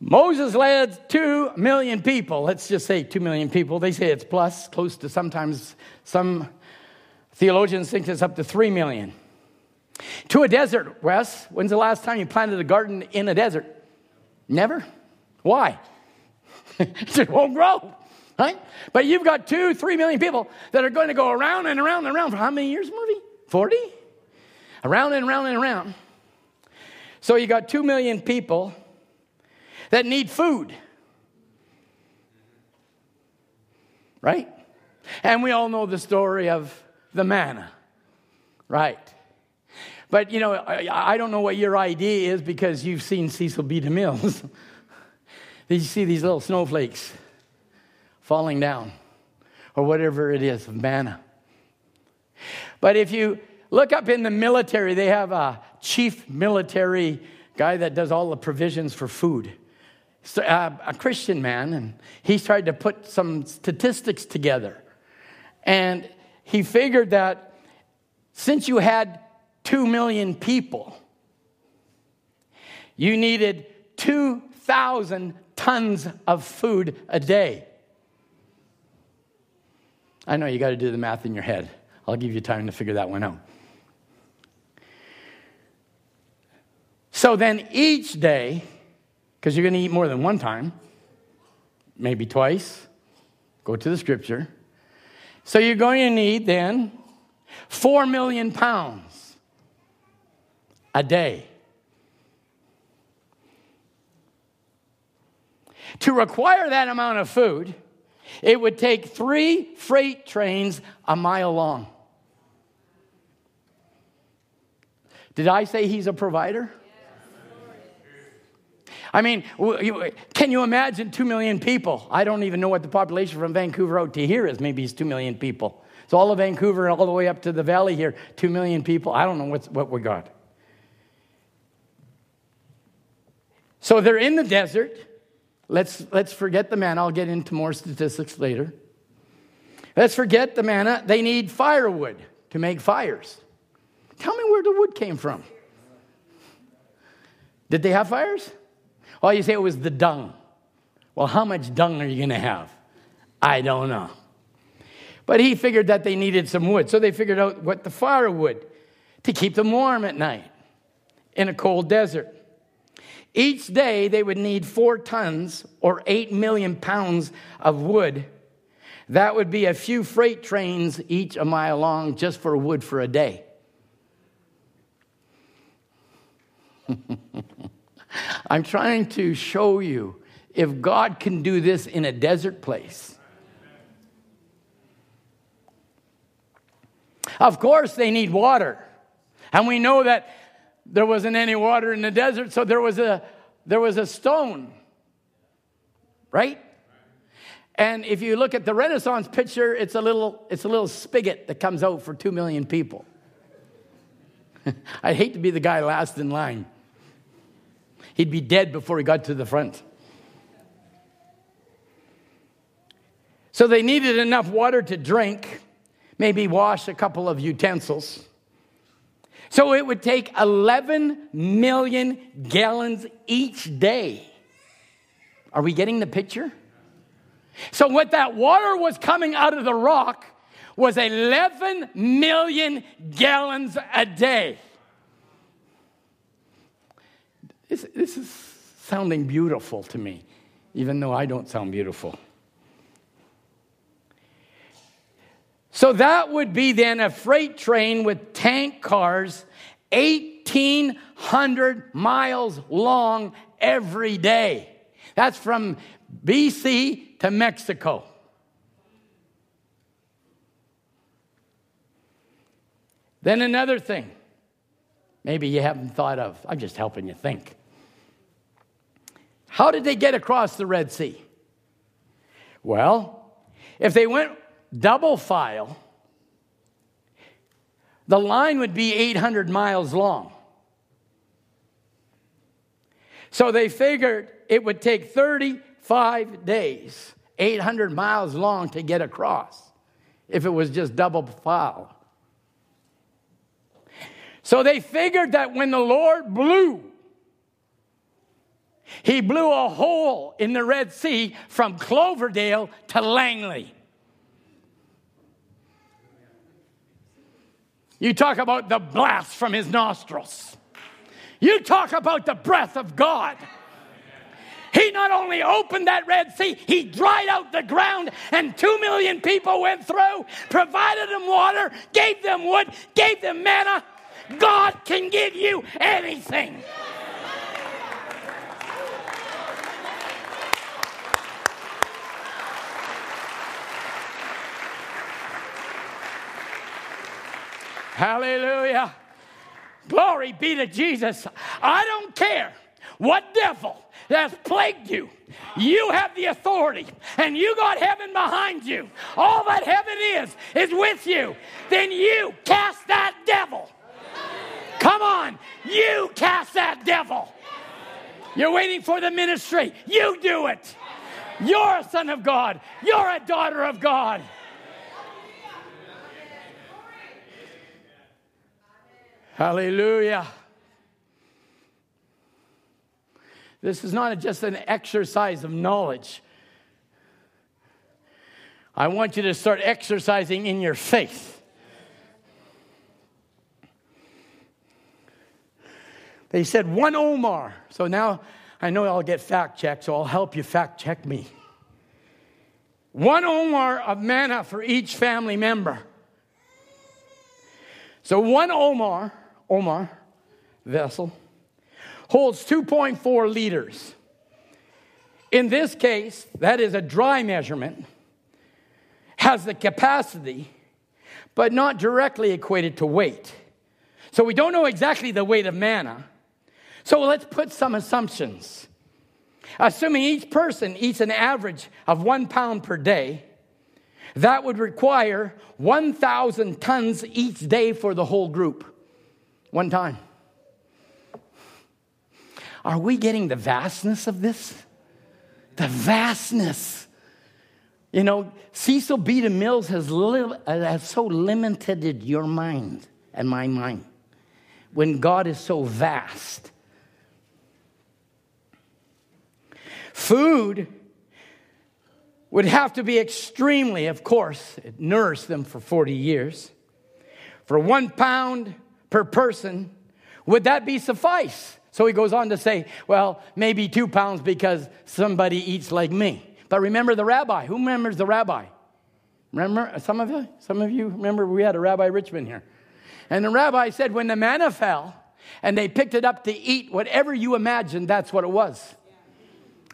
Moses led two million people. Let's just say two million people. They say it's plus, close to sometimes some theologians think it's up to three million. To a desert, Wes. When's the last time you planted a garden in a desert? Never. Why? it won't grow, right? But you've got two, three million people that are going to go around and around and around for how many years, Murphy? 40? Around and around and around. So you got two million people that need food, right? And we all know the story of the manna, right? But you know, I, I don't know what your idea is because you've seen Cecil B. DeMille's. Did you see these little snowflakes falling down, or whatever it is, of manna? But if you look up in the military, they have a chief military guy that does all the provisions for food. So, uh, a Christian man, and he's tried to put some statistics together. And he figured that since you had 2 million people, you needed 2,000 tons of food a day. I know you got to do the math in your head. I'll give you time to figure that one out. So then each day, because you're going to eat more than one time, maybe twice, go to the scripture. So you're going to need then 4 million pounds a day. To require that amount of food, it would take three freight trains a mile long. Did I say he's a provider? I mean, can you imagine 2 million people? I don't even know what the population from Vancouver out to here is. Maybe it's 2 million people. So all of Vancouver and all the way up to the valley here, 2 million people. I don't know what's, what we got. So they're in the desert. Let's, let's forget the manna. I'll get into more statistics later. Let's forget the manna. They need firewood to make fires. Tell me where the wood came from. Did they have fires? Well, you say it was the dung. Well, how much dung are you going to have? I don't know. But he figured that they needed some wood. So they figured out what the firewood to keep them warm at night in a cold desert. Each day they would need four tons or eight million pounds of wood. That would be a few freight trains each a mile long just for wood for a day. I'm trying to show you if God can do this in a desert place. Of course, they need water. And we know that there wasn't any water in the desert, so there was a, there was a stone, right? And if you look at the Renaissance picture, it's a little, it's a little spigot that comes out for two million people. I'd hate to be the guy last in line. He'd be dead before he got to the front. So they needed enough water to drink, maybe wash a couple of utensils. So it would take 11 million gallons each day. Are we getting the picture? So, what that water was coming out of the rock was 11 million gallons a day. This, this is sounding beautiful to me, even though I don't sound beautiful. So that would be then a freight train with tank cars, 1,800 miles long every day. That's from BC to Mexico. Then another thing, maybe you haven't thought of, I'm just helping you think. How did they get across the Red Sea? Well, if they went double file, the line would be 800 miles long. So they figured it would take 35 days, 800 miles long to get across if it was just double file. So they figured that when the Lord blew, he blew a hole in the Red Sea from Cloverdale to Langley. You talk about the blast from his nostrils. You talk about the breath of God. He not only opened that Red Sea, he dried out the ground, and two million people went through, provided them water, gave them wood, gave them manna. God can give you anything. Hallelujah. Glory be to Jesus. I don't care what devil has plagued you. You have the authority and you got heaven behind you. All that heaven is, is with you. Then you cast that devil. Come on, you cast that devil. You're waiting for the ministry. You do it. You're a son of God. You're a daughter of God. Hallelujah. This is not just an exercise of knowledge. I want you to start exercising in your faith. They said one omer. So now I know I'll get fact checked, so I'll help you fact check me. One omer of manna for each family member. So one omer omer vessel holds 2.4 liters. In this case, that is a dry measurement, has the capacity, but not directly equated to weight. So we don't know exactly the weight of manna. So let's put some assumptions. Assuming each person eats an average of one pound per day, that would require 1,000 tons each day for the whole group one time. Are we getting the vastness of this? The vastness. You know, Cecil B. DeMille has, li- has so limited your mind and my mind when God is so vast. Food would have to be extremely, of course, it nourished them for 40 years. For one pound per person, would that be suffice? So he goes on to say, well, maybe two pounds because somebody eats like me. But remember the rabbi. Who remembers the rabbi? Remember, uh, some of you? Some of you remember we had a Rabbi Richmond here. And the rabbi said, when the manna fell and they picked it up to eat, whatever you imagined, that's what it was.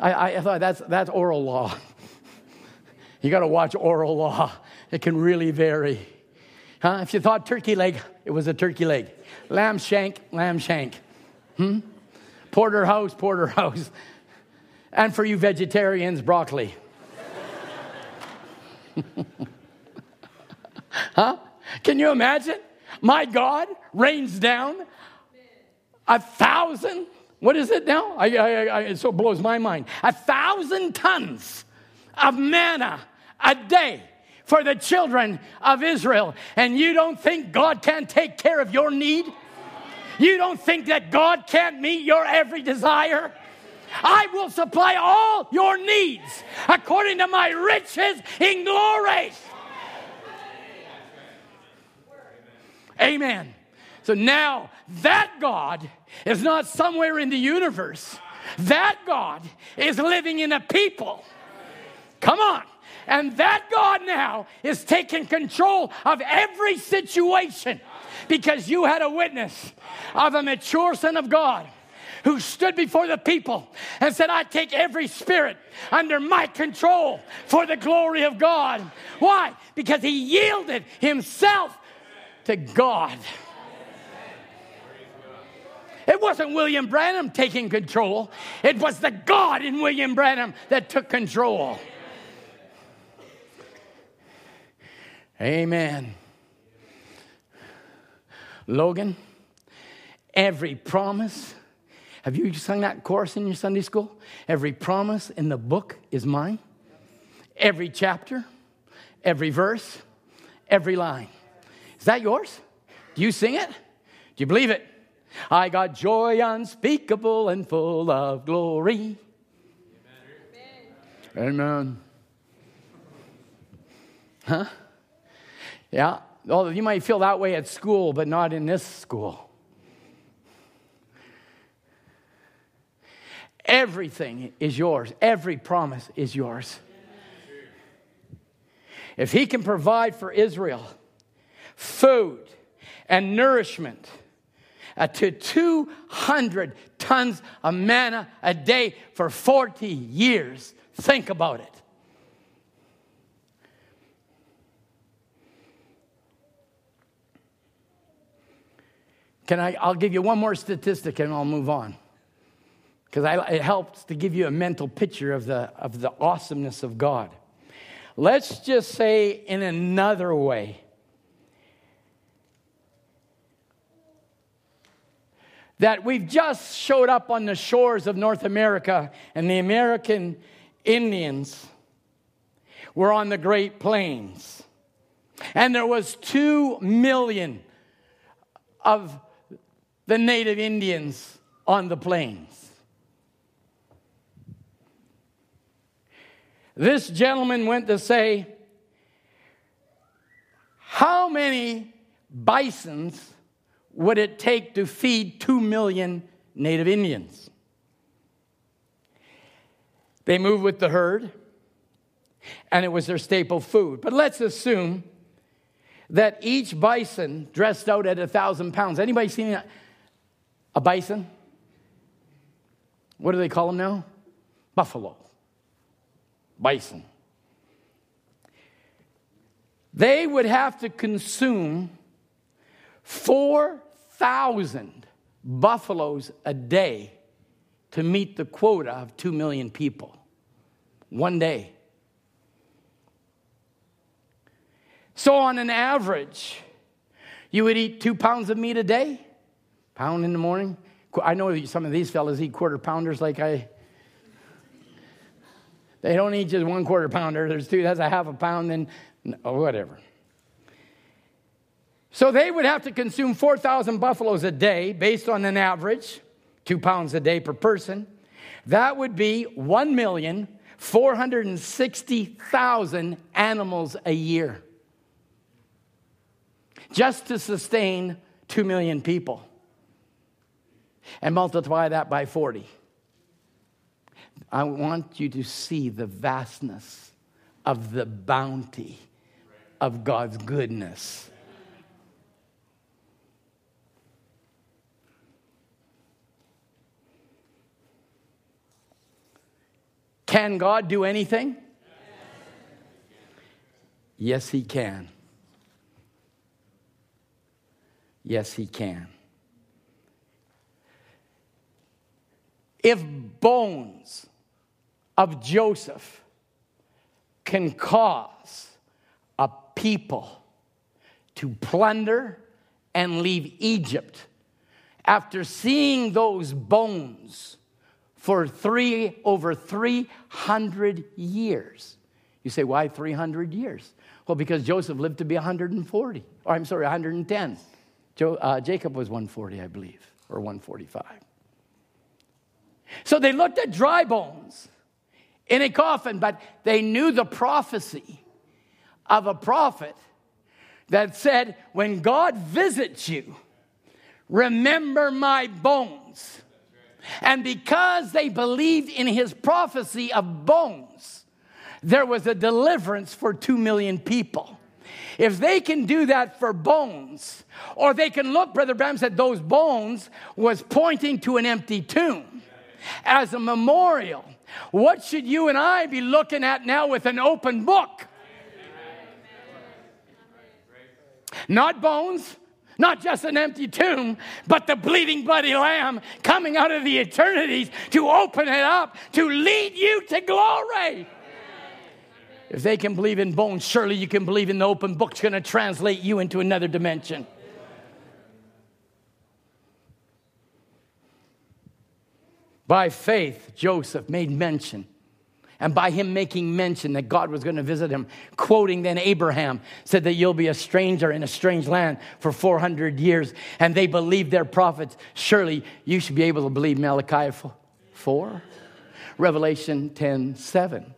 I, I thought that's, that's oral law. you got to watch oral law, it can really vary. Huh? If you thought turkey leg, it was a turkey leg. Lamb shank, lamb shank. Hmm? Porterhouse, porterhouse. And for you vegetarians, broccoli. huh? Can you imagine? My God rains down a thousand. What is it now? I, I, I, it so blows my mind. A thousand tons of manna a day for the children of Israel. And you don't think God can't take care of your need? You don't think that God can't meet your every desire? I will supply all your needs according to my riches in glory. Amen. So now that God is not somewhere in the universe. That God is living in a people. Come on. And that God now is taking control of every situation because you had a witness of a mature son of God who stood before the people and said, I take every spirit under my control for the glory of God. Why? Because he yielded himself to God. It wasn't William Branham taking control, it was the God in William Branham that took control. Amen. Logan, every promise. Have you sung that chorus in your Sunday school? Every promise in the book is mine. Every chapter, every verse, every line. Is that yours? Do you sing it? Do you believe it? I got joy unspeakable and full of glory. Amen. Amen. Huh? Yeah. Oh, you might feel that way at school, but not in this school. Everything is yours. Every promise is yours. If he can provide for Israel food and nourishment Uh, to 200 tons of manna a day for 40 years, think about it. Can I? I'll give you one more statistic and I'll move on. Because it helps to give you a mental picture of the, of the awesomeness of God. Let's just say in another way that we've just showed up on the shores of North America and the American Indians were on the Great Plains. And there was 2 million of the native Indians on the plains. This gentleman went to say, How many bisons would it take to feed 2 million native Indians? They moved with the herd, and it was their staple food. But let's assume that each bison dressed out at a thousand pounds. Anybody seen a bison? What do they call them now? Buffalo. Bison. They would have to consume 4,000 buffaloes a day to meet the quota of 2 million people. One day. So, on an average, you would eat two pounds of meat a day pound in the morning. I know some of these fellas eat quarter pounders like I. They don't eat just one quarter pounder. There's two, that's a half a pound, then whatever. So they would have to consume 4,000 buffaloes a day based on an average, two pounds a day per person. That would be 1,460,000 animals a year just to sustain 2 million people. And multiply that by 40. I want you to see the vastness of the bounty of God's goodness. Can God do anything? Yes, He can. Yes, He can. If bones of Joseph can cause a people to plunder and leave Egypt after seeing those bones for three over 300 years. You say, why 300 years? Well, because Joseph lived to be 140, or I'm sorry, 110. Jo, uh, Jacob was 140, I believe, or 145. So they looked at dry bones in a coffin, but they knew the prophecy of a prophet that said, When God visits you, remember my bones. And because they believed in his prophecy of bones, there was a deliverance for two million people. If they can do that for bones, or they can look, Brother Branham said those bones was pointing to an empty tomb as a memorial. What should you and I be looking at now with an open book? Not bones, not just an empty tomb, but the bleeding bloody lamb coming out of the eternities to open it up, to lead you to glory. If they can believe in bones, surely you can believe in the open book. book's going to translate you into another dimension. By faith, Joseph made mention. And by him making mention that God was going to visit him, quoting then Abraham, said that you'll be a stranger in a strange land for 400 years. And they believed their prophets. Surely you should be able to believe Malachi 4, Revelation 10 7.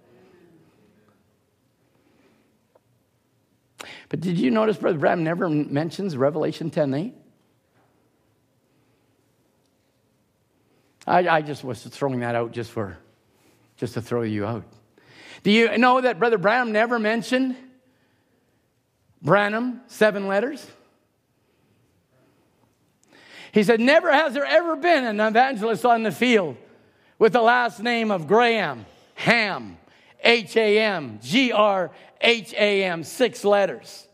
But did you notice Brother Branham never mentions Revelation 10 8? I, I just was throwing that out just for just to throw you out. Do you know that Brother Branham never mentioned Branham, seven letters? He said, Never has there ever been an evangelist on the field with the last name of Graham, Ham, H A M, G R H A M, six letters.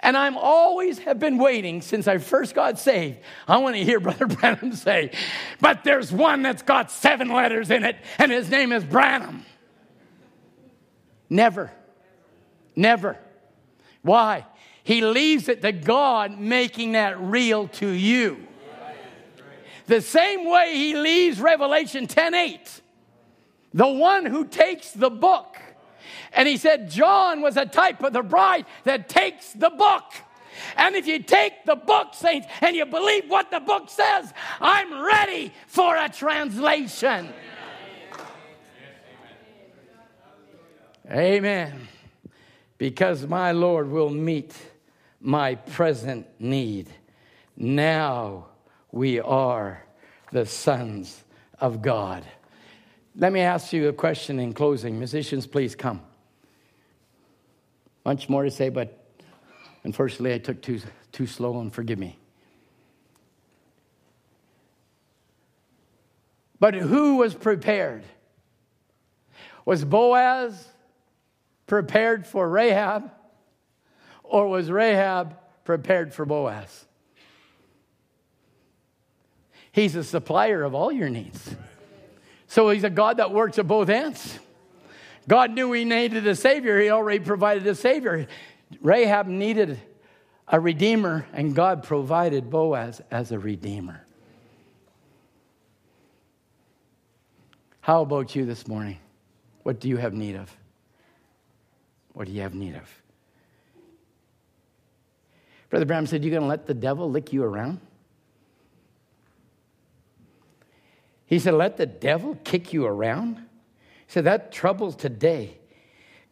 And I'm always have been waiting since I first got saved. I want to hear Brother Branham say, but there's one that's got seven letters in it, and his name is Branham. Never. Never. Why? He leaves it to God making that real to you. The same way he leaves Revelation 10 8. The one who takes the book and he said, John was a type of the bride that takes the book. And if you take the book, saints, and you believe what the book says, I'm ready for a translation. Amen. Because my Lord will meet my present need. Now we are the sons of God. Let me ask you a question in closing. Musicians, please come. Much more to say, but unfortunately I took too, too slow and forgive me. But who was prepared? Was Boaz prepared for Rahab, or was Rahab prepared for Boaz? He's a supplier of all your needs. So he's a God that works at both ends. God knew he needed a Savior, he already provided a Savior. Rahab needed a Redeemer, and God provided Boaz as a Redeemer. How about you this morning? What do you have need of? What do you have need of? Brother Branham said, You going to let the devil lick you around? He said, Let the devil kick you around. Said, That troubles today.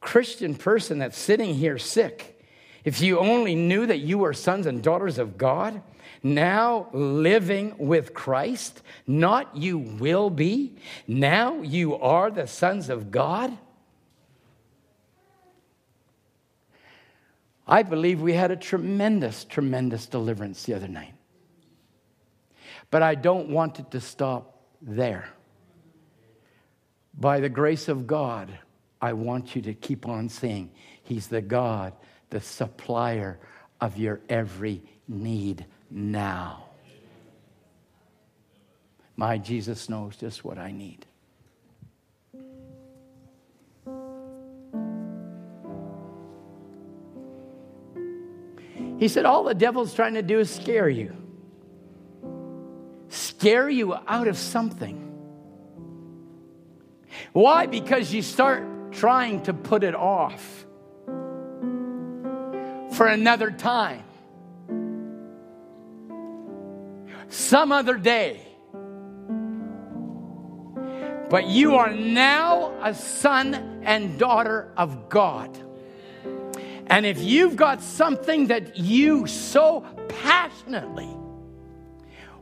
Christian person that's sitting here sick, if you only knew that you were sons and daughters of God, now living with Christ, not you will be, now you are the sons of God. I believe we had a tremendous, tremendous deliverance the other night. But I don't want it to stop there. By the grace of God, I want you to keep on saying, He's the God, the supplier of your every need now. My Jesus knows just what I need. He said, All the devil's trying to do is scare you, scare you out of something. Why? Because you start trying to put it off for another time, some other day. But you are now a son and daughter of God. And if you've got something that you so passionately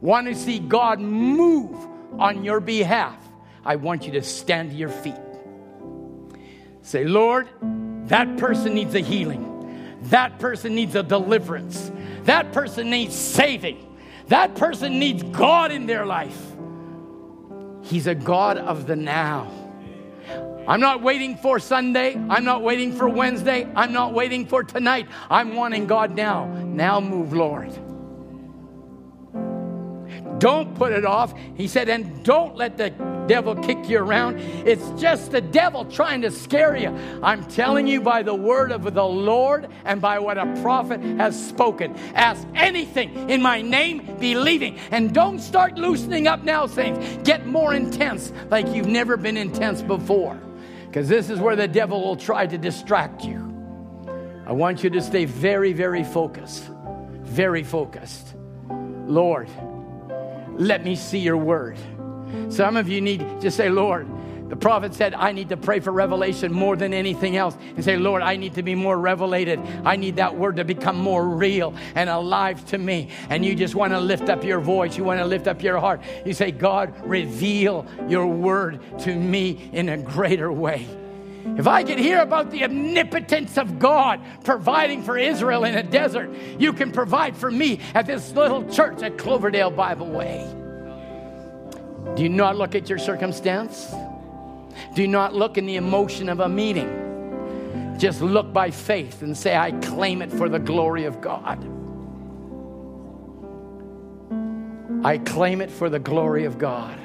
want to see God move on your behalf, I want you to stand to your feet. Say, Lord, that person needs a healing. That person needs a deliverance. That person needs saving. That person needs God in their life. He's a God of the now. I'm not waiting for Sunday. I'm not waiting for Wednesday. I'm not waiting for tonight. I'm wanting God now. Now move, Lord. Don't put it off. He said, and don't let the devil kick you around. It's just the devil trying to scare you. I'm telling you by the word of the Lord and by what a prophet has spoken. Ask anything in my name, believing. And don't start loosening up now, saints. Get more intense like you've never been intense before. Because this is where the devil will try to distract you. I want you to stay very, very focused. Very focused. Lord, let me see your word. Some of you need to say, Lord, the prophet said, I need to pray for revelation more than anything else. And say, Lord, I need to be more revelated. I need that word to become more real and alive to me. And you just want to lift up your voice. You want to lift up your heart. You say, God, reveal your word to me in a greater way. If I could hear about the omnipotence of God providing for Israel in a desert, you can provide for me at this little church at Cloverdale Bible Way. Do you not look at your circumstance? Do not look in the emotion of a meeting? Just look by faith and say, I claim it for the glory of God. I claim it for the glory of God.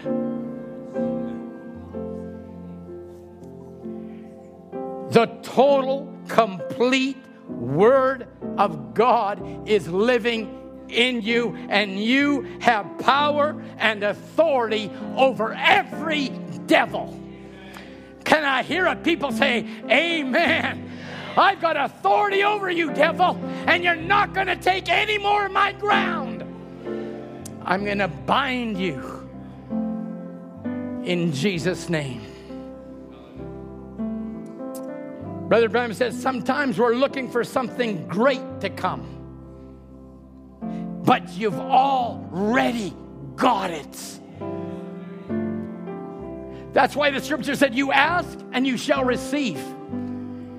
The total, complete Word of God is living in you, and you have power and authority over every devil. Can I hear it? People say, Amen. I've got authority over you, devil, and you're not going to take any more of my ground. I'm going to bind you in Jesus' name. Brother Branham says sometimes we're looking for something great to come, but you've already got it. That's why the scripture said, You ask and you shall receive.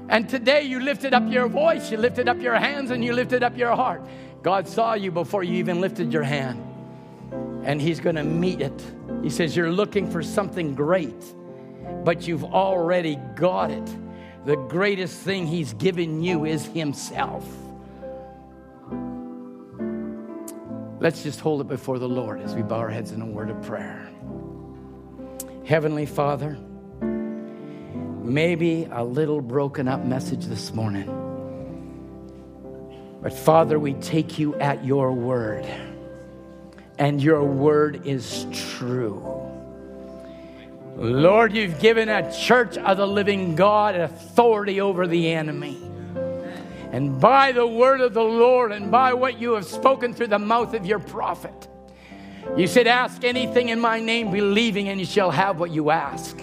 And today you lifted up your voice, you lifted up your hands, and you lifted up your heart. God saw you before you even lifted your hand, and He's going to meet it. He says, You're looking for something great, but you've already got it the greatest thing He's given you is Himself. Let's just hold it before the Lord as we bow our heads in a word of prayer. Heavenly Father, maybe a little broken up message this morning. But Father, we take you at your word, and your word is true. Lord, you've given a church of the living God authority over the enemy. And by the word of the Lord and by what you have spoken through the mouth of your prophet, You said, Ask anything in my name, believing, and you shall have what you ask.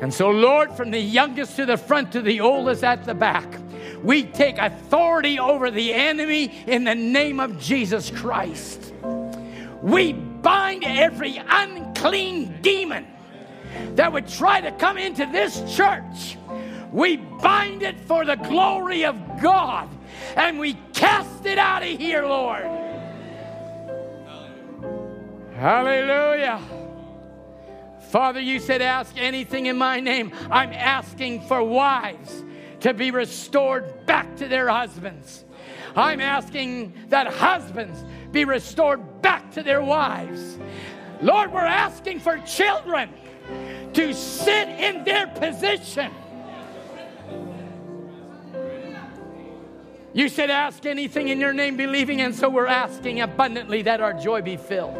And so, Lord, from the youngest to the front to the oldest at the back, we take authority over the enemy in the name of Jesus Christ. We bind every unclean demon that would try to come into this church. We bind it for the glory of God and we cast it out of here, Lord. Hallelujah. Father, you said, ask anything in my name. I'm asking for wives to be restored back to their husbands. I'm asking that husbands be restored back to their wives. Lord, we're asking for children to sit in their position. You said, Ask anything in your name, believing, and so we're asking abundantly that our joy be filled.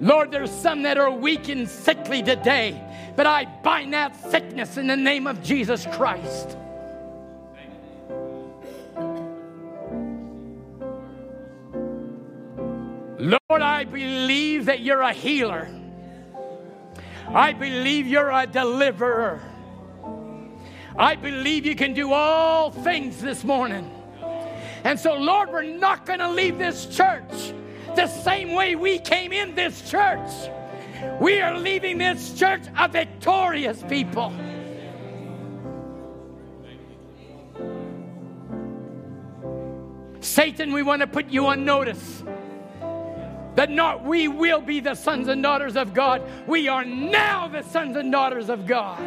Lord, there's some that are weak and sickly today, but I bind that sickness in the name of Jesus Christ. Lord, I believe that you're a healer. I believe you're a deliverer. I believe you can do all things this morning. And so, Lord, we're not going to leave this church the same way we came in this church. We are leaving this church a victorious people. Satan, we want to put you on notice that not we will be the sons and daughters of God. We are now the sons and daughters of God.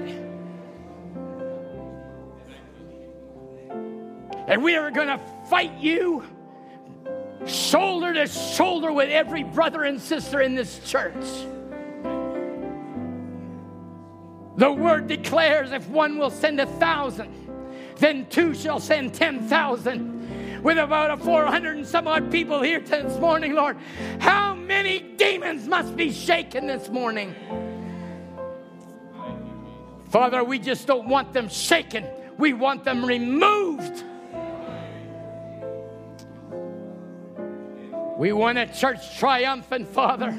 And we are going to fight you shoulder to shoulder with every brother and sister in this church. The word declares if one will send a thousand, then two shall send 10,000. With about a 400 and some odd people here this morning, Lord, how many demons must be shaken this morning? Father, we just don't want them shaken, we want them removed. We want a church triumphant, Father,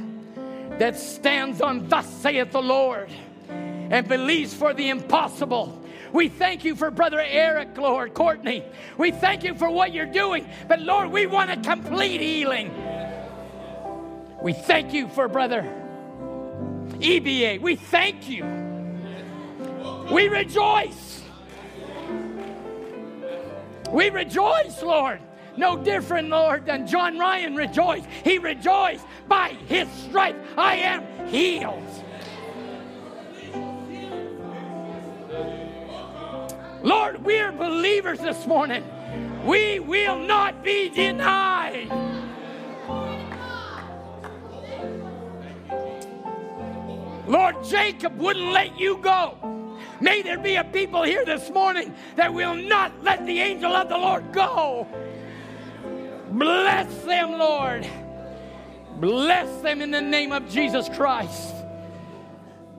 that stands on Thus saith the Lord and believes for the impossible. We thank you for Brother Eric, Lord, Courtney. We thank you for what you're doing, but Lord, we want a complete healing. We thank you for Brother EBA. We thank you. We rejoice. We rejoice, Lord. No different, Lord, than John Ryan rejoiced. He rejoiced by his stripes. I am healed. Lord, we're believers this morning. We will not be denied. Lord, Jacob wouldn't let you go. May there be a people here this morning that will not let the angel of the Lord go. Bless them, Lord. Bless them in the name of Jesus Christ.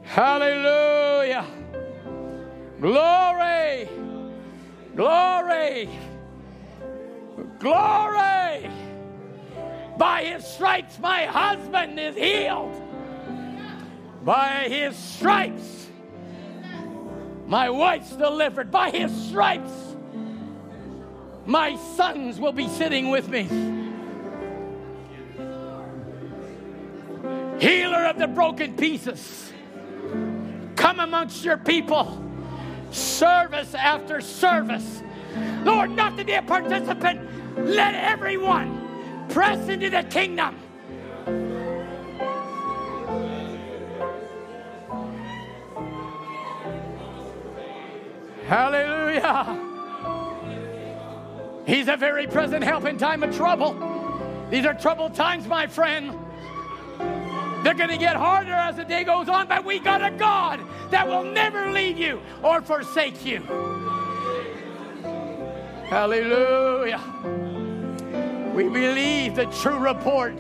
Hallelujah. Glory. Glory. Glory. By his stripes, my husband is healed. By his stripes, my wife's delivered. By his stripes, my sons will be sitting with me. Healer of the broken pieces, come amongst your people, service after service. Lord, not to be a participant, let everyone press into the kingdom. Hallelujah. He's a very present help in time of trouble. These are troubled times, my friend. They're going to get harder as the day goes on, but we got a God that will never leave you or forsake you. Hallelujah. We believe the true report.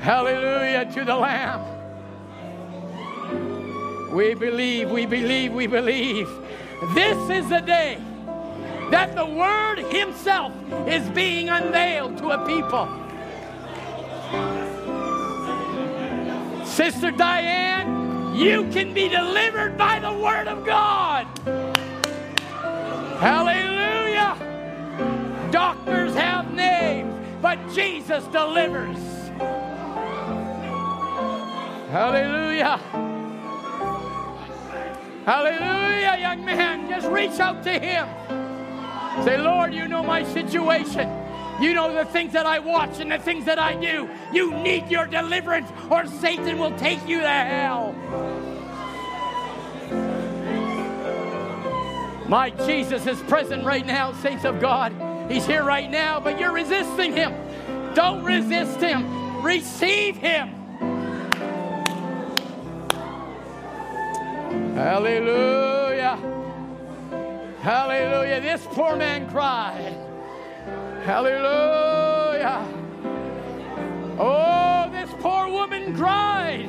Hallelujah to the Lamb. We believe, we believe, we believe. This is the day that the Word Himself is being unveiled to a people. Sister Diane, you can be delivered by the Word of God. Hallelujah. Doctors have names, but Jesus delivers. Hallelujah. Hallelujah, young man. Just reach out to him. Say, Lord, you know my situation. You know the things that I watch and the things that I do. You need your deliverance, or Satan will take you to hell. My Jesus is present right now, saints of God. He's here right now, but you're resisting him. Don't resist him, receive him. Hallelujah. Hallelujah. This poor man cried. Hallelujah. Oh, this poor woman cried.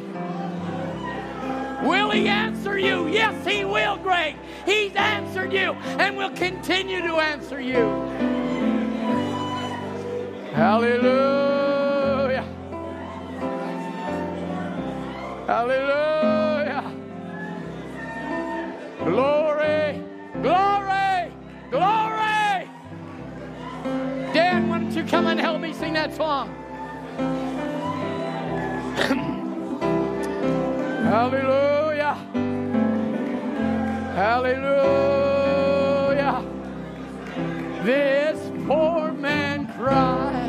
Will he answer you? Yes, he will, Greg. He's answered you and will continue to answer you. Hallelujah. Hallelujah. Glory, Dan, why don't you come and help me sing that song? Hallelujah. Hallelujah. This poor man cried.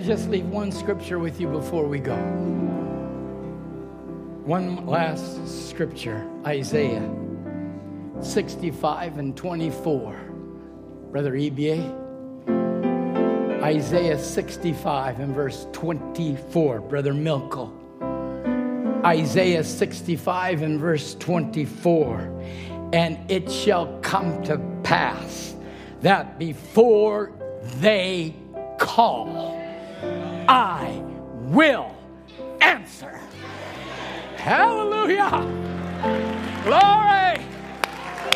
I just leave one scripture with you before we go? One last scripture Isaiah 65 and 24. Brother EBA. Isaiah 65 and verse 24. Brother Milko. Isaiah 65 and verse 24. And it shall come to pass that before they call, I will answer. Hallelujah. Glory.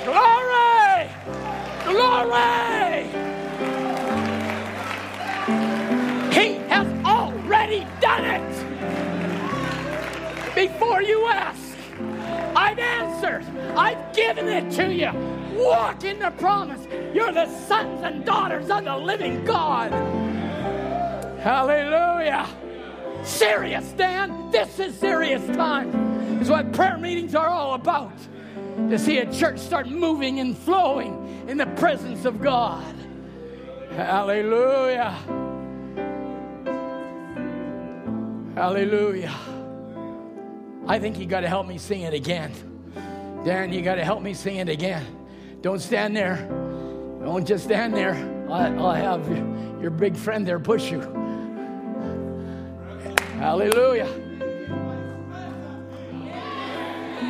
Glory. Glory. He has already done it. Before you ask, I've answered. I've given it to you. Walk in the promise. You're the sons and daughters of the living God. Hallelujah. Serious, Dan. This is serious time. Is what prayer meetings are all about. To see a church start moving and flowing in the presence of God. Hallelujah. Hallelujah. I think you got to help me sing it again. Dan, you got to help me sing it again. Don't stand there. Don't just stand there. I, I'll have your big friend there push you. Hallelujah.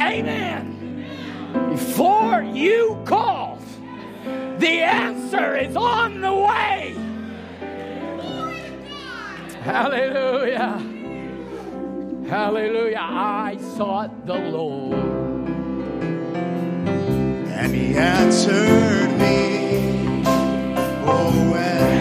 Amen. Before you call, the answer is on the way. Hallelujah. Hallelujah. I sought the Lord. And he answered me. Oh, and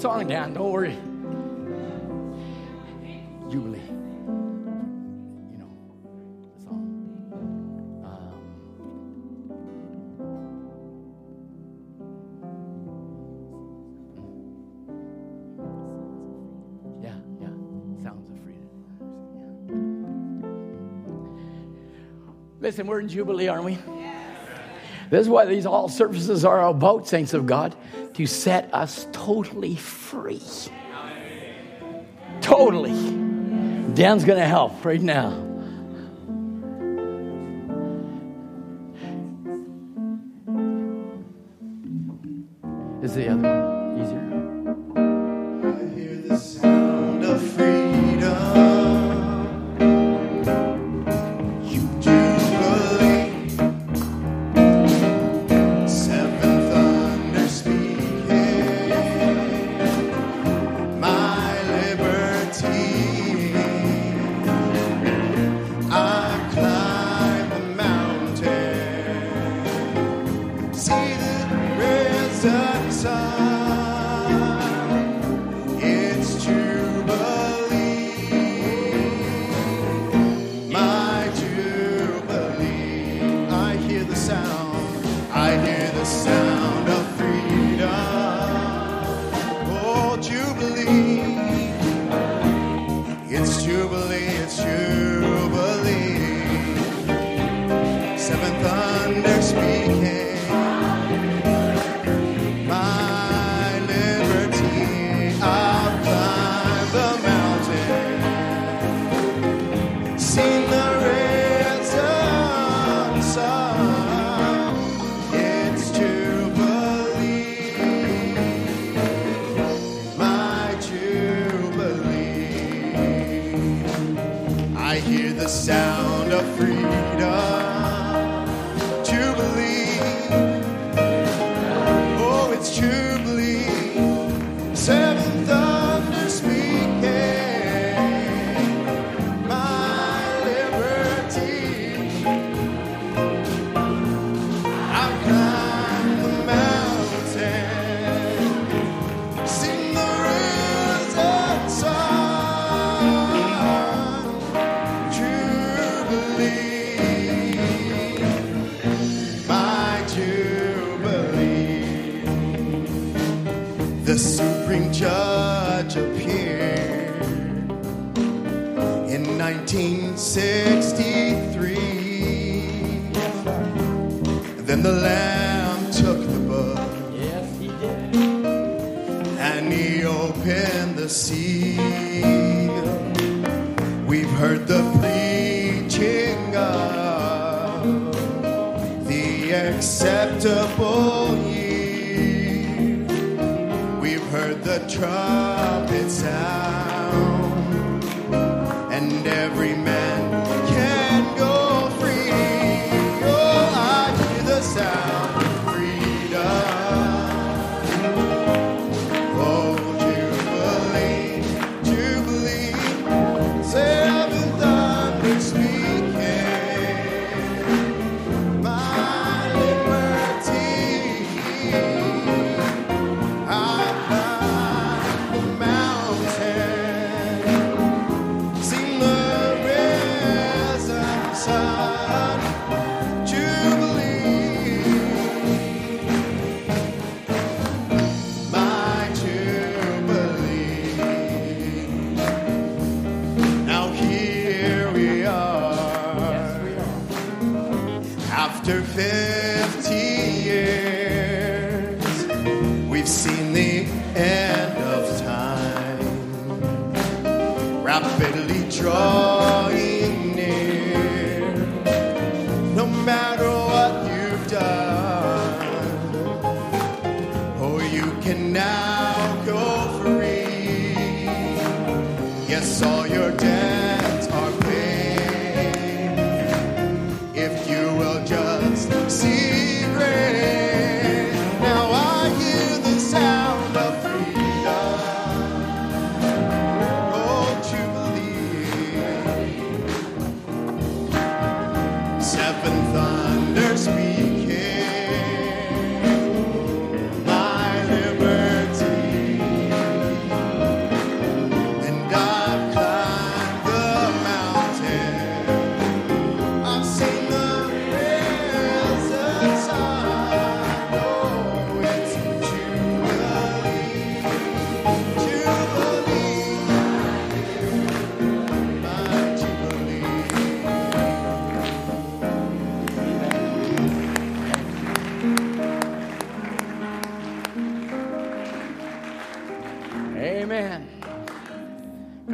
song down. Don't worry. Jubilee. You know the song. Um, yeah, yeah. Sounds of freedom. Yeah. Listen, we're in Jubilee, aren't we? This is what these all services are about, saints of God, to set us totally free. Totally. Dan's going to help right now.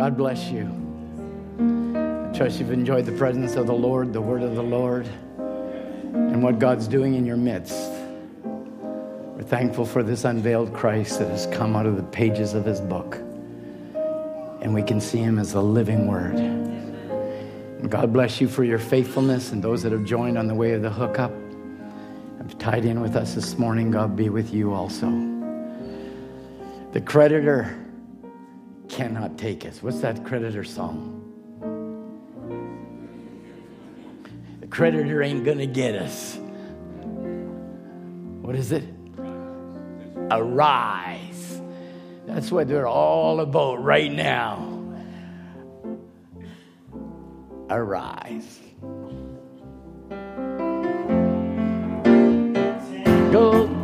God bless you. I trust you've enjoyed the presence of the Lord, the word of the Lord, and what God's doing in your midst. We're thankful for this unveiled Christ that has come out of the pages of his book. And we can see him as the living word. And God bless you for your faithfulness and those that have joined on the way of the hookup. Have tied in with us this morning. God be with you also. The creditor cannot take us. What's that creditor song? The creditor ain't gonna get us. What is it? Arise. That's what they're all about right now. Arise. Go.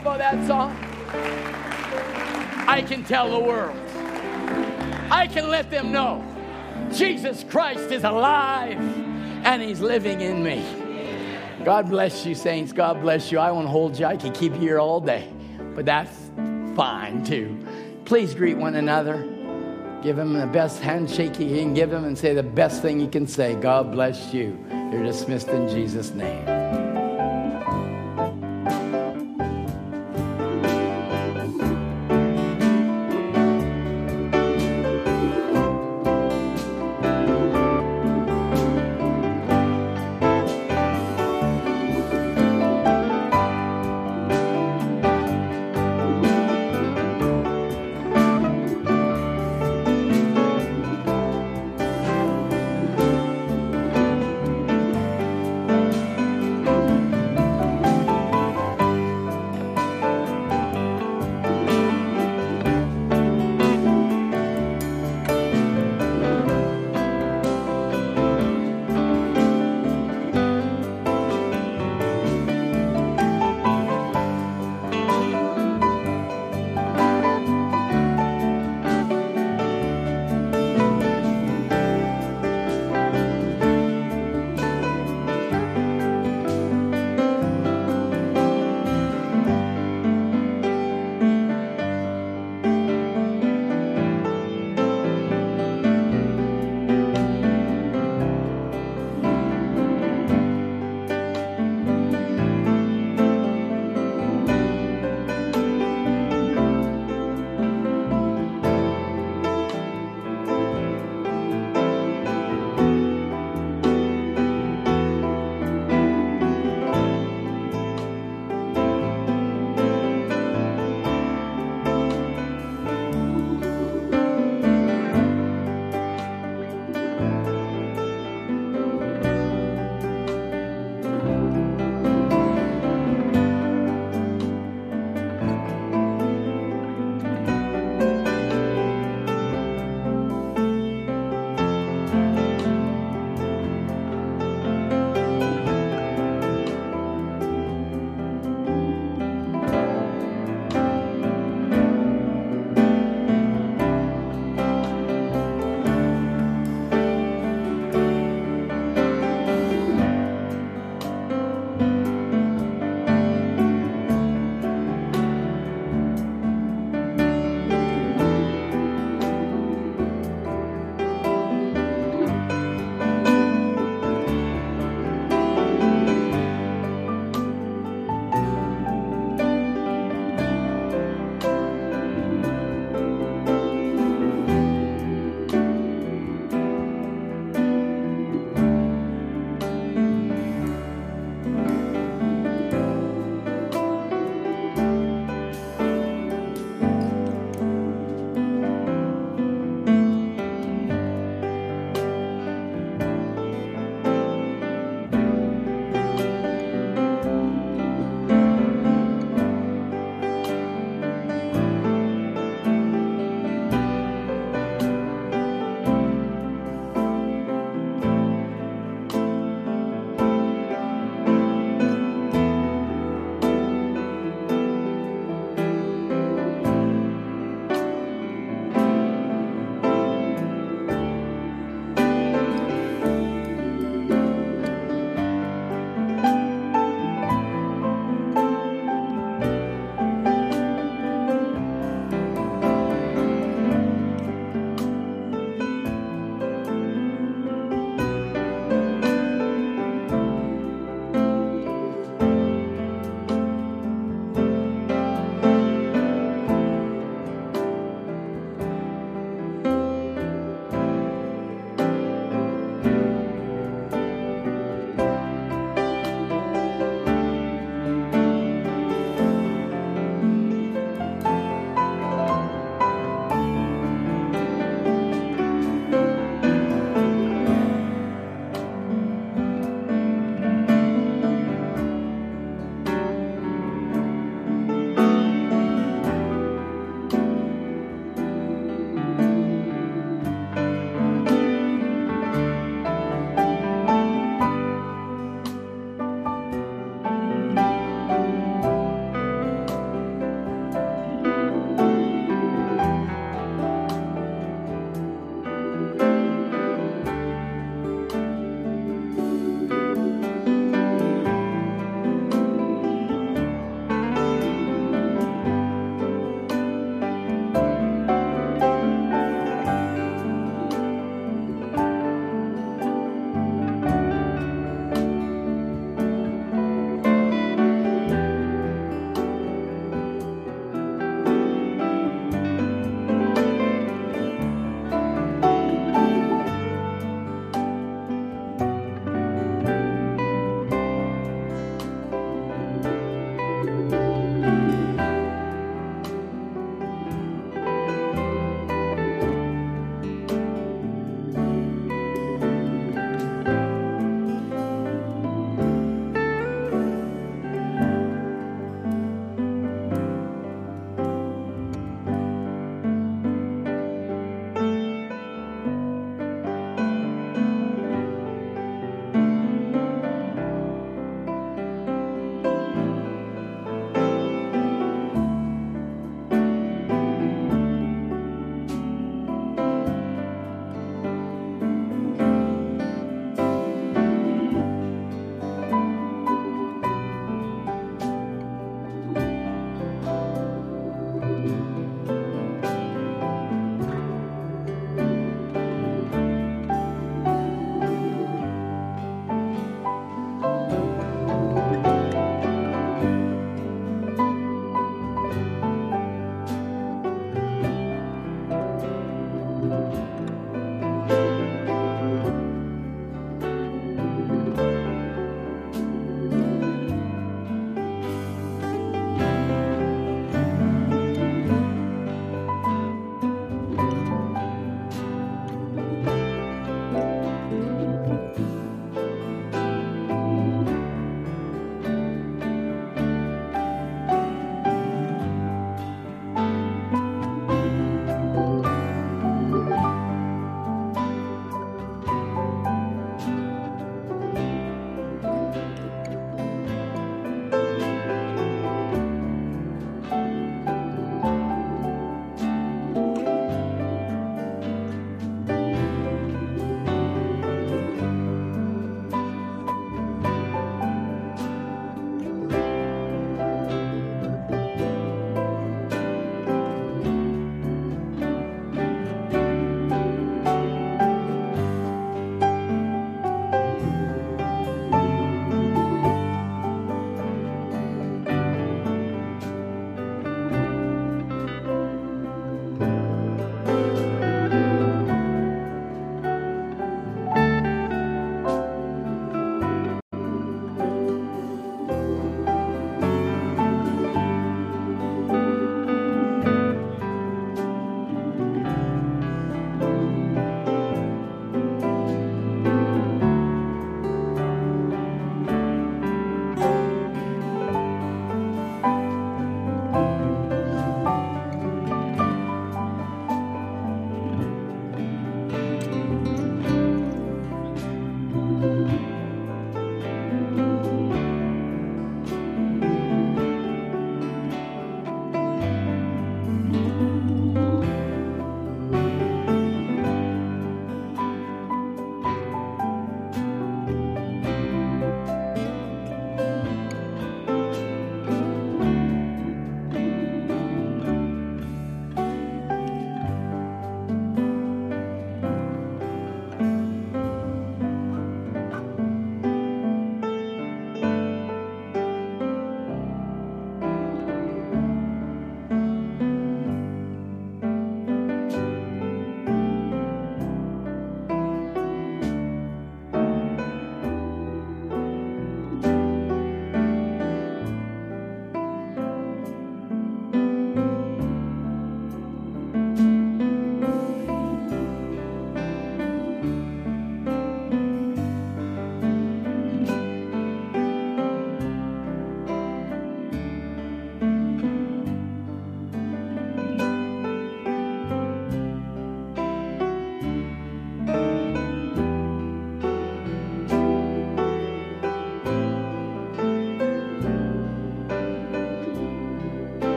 About that song? I can tell the world. I can let them know Jesus Christ is alive and he's living in me. God bless you, saints. God bless you. I won't hold you. I could keep you here all day, but that's fine too. Please greet one another. Give him the best handshake you can give him and say the best thing you can say. God bless you. You're dismissed in Jesus' name.